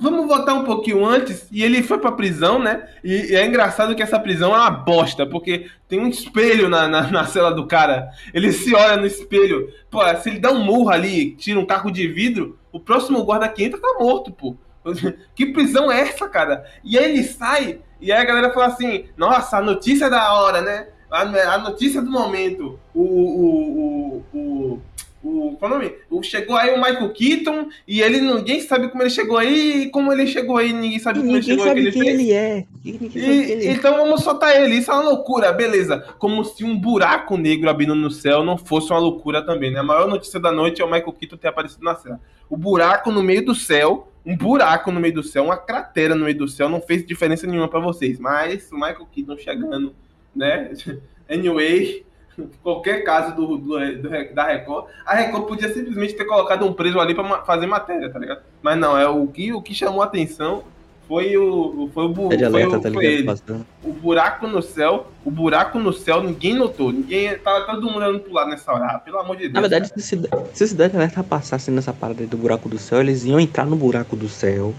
Vamos, votar um pouquinho antes. E ele foi pra prisão, né? E, e é engraçado que essa prisão é uma bosta, porque tem um espelho na, na, na cela do cara. Ele se olha no espelho. Pô, se ele dá um murro ali, tira um caco de vidro, o próximo guarda que entra tá morto, pô. Que prisão é essa, cara? E aí ele sai, e aí a galera fala assim: nossa, a notícia da hora, né? A, a notícia do momento. O. O. O. o o, qual é o nome? O, Chegou aí o Michael Keaton e ele ninguém sabe como ele chegou aí e como ele chegou aí, ninguém sabe como ele ninguém chegou aí. sabe que quem ele é. E ele é. então vamos soltar ele, isso é uma loucura, beleza. Como se um buraco negro abrindo no céu não fosse uma loucura também, né? A maior notícia da noite é o Michael Keaton ter aparecido na cena. O buraco no meio do céu, um buraco no meio do céu, uma cratera no meio do céu, não fez diferença nenhuma pra vocês. Mas o Michael Keaton chegando, né? Anyway, qualquer caso do, do- do- da Record, a Record podia simplesmente ter colocado um preso ali pra ma- fazer matéria, tá ligado? Mas não, é o que, o que chamou a atenção foi o, foi o, bu- Tá foi, alerta, o- tá foi ligado? ele Passando. o buraco no céu, o buraco no céu, ninguém notou. Ninguém. Tava todo mundo olhando pro lado nessa hora. Ah, pelo amor de Deus. Na verdade, cara. se, se a Cidade Alerta passasse nessa parada aí do buraco do céu, eles iam entrar no buraco do céu,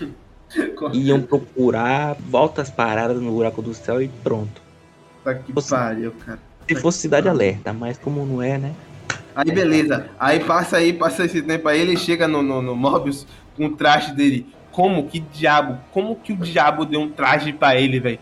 iam procurar, volta as paradas no buraco do céu e pronto. Puta que Você- pariu, cara. Se fosse Cidade Alerta, mas como não é, né? Aí beleza. Aí passa aí, passa esse tempo aí, ele chega no, no, no Mobius com o traje dele. Como que diabo? Como que o diabo deu um traje pra ele, velho?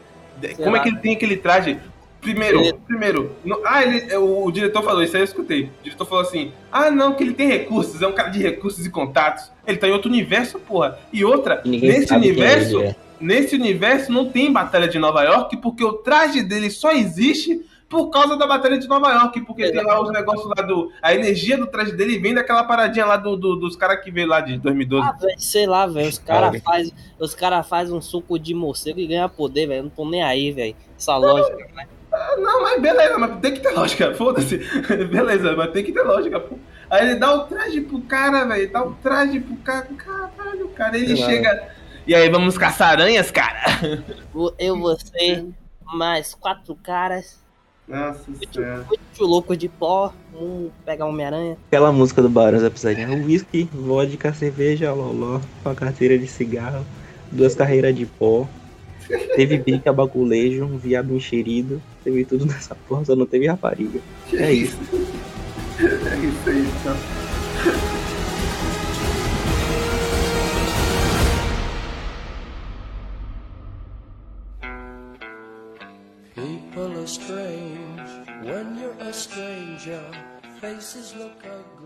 Como é lá. que ele tem aquele traje? Primeiro, Ele- primeiro. no- ah, ele, o, o diretor falou, isso aí eu escutei. O diretor falou assim: ah, não, que ele tem recursos, é um cara de recursos e contatos. Ele tá em outro universo, porra. E outra, ninguém nesse universo, é. Nesse universo não tem Batalha de Nova York, porque o traje dele só existe por causa da Batalha de Nova York, porque tem lá os negócios lá do. A energia do traje dele vem daquela paradinha lá do, do- dos caras que veio lá de 2012. Ah, velho, sei lá, velho. Os caras fazem os cara faz um suco de morcego e ganha poder, velho. Não tô nem aí, velho. Essa lógica. Ah, Não, mas beleza, mas tem que ter lógica, foda-se. beleza, mas tem que ter lógica, pô. Aí ele dá o traje pro cara, velho. Dá o traje pro cara. Caralho, cara. Ele Sei lá. E aí, vamos caçar aranhas, cara? Vou- Eu, você, mais quatro caras. Nossa senhora. Oito loucos de pó. Um pegar Homem-Aranha. Aquela música do Barões da Pisadinha. Whisky, vodka, cerveja, loló, uma carteira de cigarro, duas carreiras de pó. Teve bica, baculejo, um viado encherido. Teve tudo nessa porra, só não teve rapariga. É isso. É isso aí, então.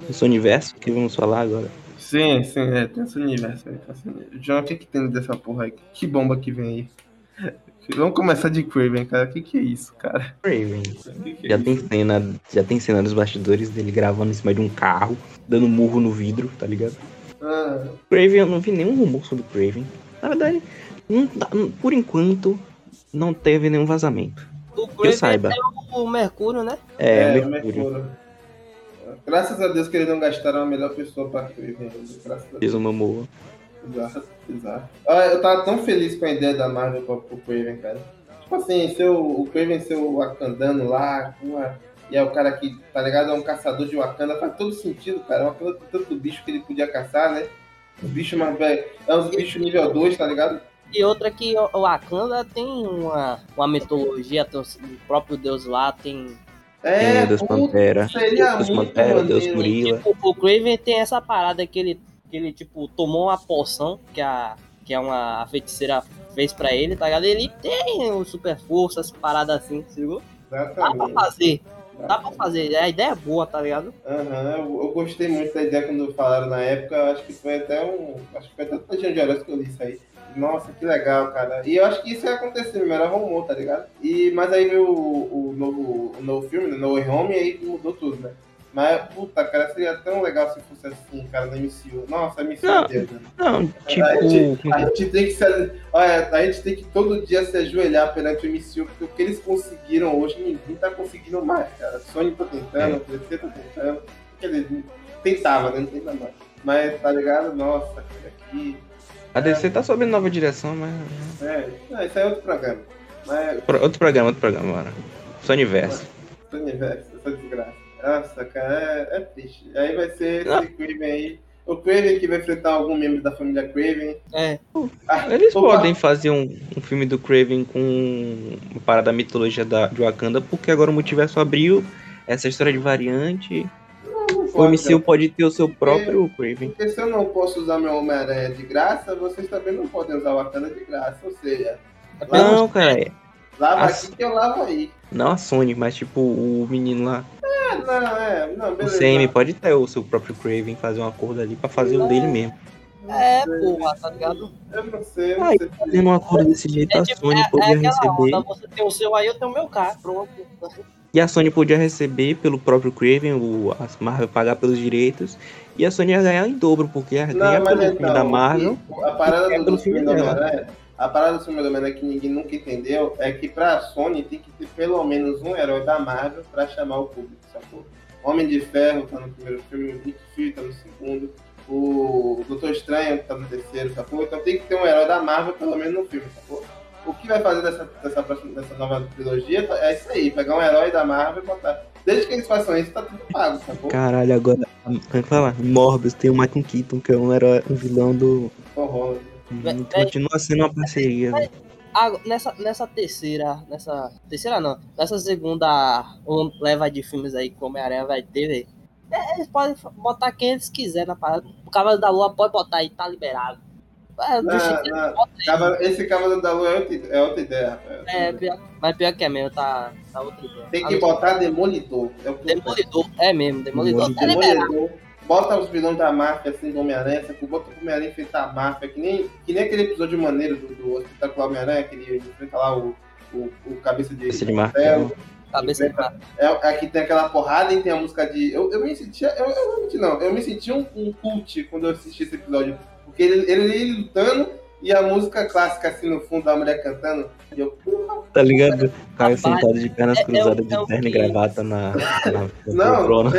Esse universo que vamos falar agora. Sim, sim, é, tem esse universo aí. Tem esse universo. João, o que que tem dessa porra aí? Que bomba que vem aí? Vamos começar de Craven, cara. O que que é isso, cara? Craven. Que que é Já isso? tem cena, já tem cena dos bastidores dele gravando em cima de um carro, dando murro no vidro, tá ligado? Ah, Craven, eu não vi nenhum rumor sobre Craven. Na verdade, não tá- por enquanto, não teve nenhum vazamento. O Que eu saiba. é o Mercúrio, né? É, o Mercúrio. Graças a Deus que eles não gastaram a melhor pessoa pra Craven. Graças a Deus. Fez uma Momoa. Exato, exato. Ah, eu tava tão feliz com a ideia da Marvel pra, pro Craven, cara. Tipo assim, ser o, o Craven ser o Wakandano lá, porra, e é o cara que, tá ligado? É um caçador de Wakanda, faz todo sentido, cara. O Wakanda tem tanto bicho que ele podia caçar, né? Os bichos mais velhos. É uns bichos nível 2, tá ligado? E outra que o Wakanda tem uma, uma mitologia, tem o próprio deus lá, tem. Tem o Deus Pantera. Deus muito Pantera, Deus. Gorila. Tipo, o Craven tem essa parada que ele, que ele tipo, tomou uma poção que a, que é uma a feiticeira fez pra ele, tá ligado? Ele tem o super força, as paradas assim, viu? Dá pra fazer, dá pra fazer. A ideia é boa, tá ligado? Aham, eu, eu gostei muito da ideia quando falaram na época. Acho que foi até um. Acho que foi até o Tatiana de Horas que eu li isso aí. Nossa, que legal, cara. E eu acho que isso ia acontecer mesmo, era rumor, tá ligado? E, mas aí veio o, o, novo, o novo filme, né, No Way Home, e aí mudou tudo, né? Mas, puta, cara, seria tão legal se fosse assim, cara, no MCU. Nossa, MCU Não. é Deus, né? Não, tipo. A gente, a é que- gente tem que se, olha, a gente tem que todo dia se ajoelhar perante o MCU, porque o que eles conseguiram hoje, ninguém tá conseguindo mais, cara. Sony tá tentando, É. o PC tá tentando. Quer dizer, tentava, né? Não tenta mais. Mas tá ligado? Nossa, cara, aqui. A DC tá sob nova direção, mas. É, não, isso aí é outro programa. Mas Pro- Outro programa, outro programa, mano. Soniverso. esse universo, essa desgraça. Nossa, cara, é, é triste. Aí vai ser Não. esse Craven aí. O Craven que vai enfrentar algum membro da família Craven. É. Ah, Eles opa, podem fazer um, um filme do Craven com uma parada da mitologia da, de Wakanda, porque agora o multiverso abriu essa história de variante. Não O MCU pode ter o seu próprio Craven. Porque se eu não posso usar meu Homem-Aranha de graça, vocês também não podem usar o Wakanda de graça. Ou seja, Não, cara. lava Ah, aqui que eu lavo aí. Não a Sony, mas tipo o menino lá. É, não, é. Não, O beleza. CM pode ter o seu próprio Craven fazer um acordo ali pra fazer o dele mesmo. É, porra, tá ligado? Eu não sei, eu não sei. fazendo um acordo desse jeito, É, a tipo, Sony é, é podia aquela receber. onda, você tem o seu aí, eu tenho o meu carro, pronto. E a Sony podia receber pelo próprio Craven, o, a Marvel pagar pelos direitos. E a Sony ia ganhar em dobro, porque ia ganhar pelo filme então, da Marvel. a parada é do, filme filme do. Homem-Aranha, a parada do filme do Homem-Aranha que ninguém nunca entendeu é que pra Sony tem que ter pelo menos um herói da Marvel pra chamar o público, sacou? Homem de Ferro tá no primeiro filme, o Nick Fury tá no segundo, o Doutor Estranho tá no terceiro, sacou? Então tem que ter um herói da Marvel pelo menos no filme, sacou? O que vai fazer dessa, dessa, nova trilogia é isso aí, pegar um herói da Marvel e botar. Desde que eles façam isso, tá tudo pago, sacou? Caralho, agora. Como é que fala? Morbius tem o Michael Keaton, que é um, herói, um vilão do. Holland. Hum, Continua sendo uma parceria. velho. Ah, nessa, nessa terceira, nessa terceira não, nessa segunda leva de filmes aí que o Homem-Aranha vai ter, velho. É, eles podem botar quem eles quiserem na parada. O Cavalo da Lua pode botar aí, tá liberado. É, Não, Esse Cavaleiro da Lua é outra, é outra ideia, Rafael. É, pior, mas pior que é mesmo, tá, tá outra ideia. Tem que Ah, botar Demolidor. É Demolidor, é mesmo, Demolidor Demolidor. Bota os vilões da máfia, assim, do Homem-Aranha, bota o Homem-Aranha enfrentar a máfia, que nem, que nem aquele episódio maneiro do, do Espetacular Homem-Aranha, que ele enfrenta lá o, o, o cabeça de, Esse de martelo. martelo. Cabeça de É, aqui tem aquela porrada e tem a música de. Eu, eu me sentia. Eu, eu não menti, não. Eu me senti um, um cult quando eu assisti esse episódio. Porque ele, ele, ele lutando e a música clássica assim no fundo da mulher cantando. E eu, porra, Tá ligado? Caio sentado de pernas é- é cruzadas é o de terno e gravata na, na, na Não, poltrona.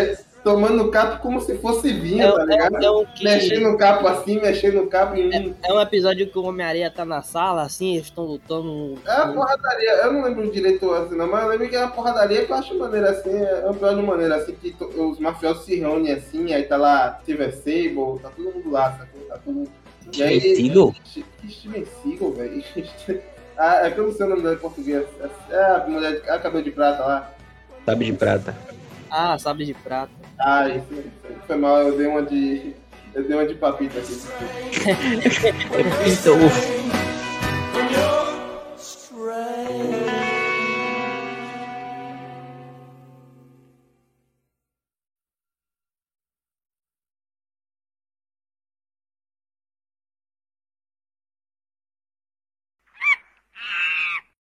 É, tomando capo como se fosse vinho, É, tá é, ligado? é um que. Mexendo no capo assim, mexendo no capo em. É um episódio que o Homem-Aranha tá na sala, assim, eles estão lutando. É uma porradaria, eu não lembro direito assim, não, mas eu lembro que é uma porradaria que eu acho maneira assim, é um episódio maneiro assim, que to- os mafiosos se reúnem assim, aí tá lá Steven Sable, tá todo mundo lá, sacou? Tá todo mundo. E aí, Steven Seagal? Que Steven Seagal, velho. ah, é que eu não sei o nome dela em português. É a mulher, de- a cabelo de prata lá. Sabe de prata. Ah, sabe de prata. Ah, Ai, foi, foi mal, eu dei uma de. Eu dei uma de papita aqui. então.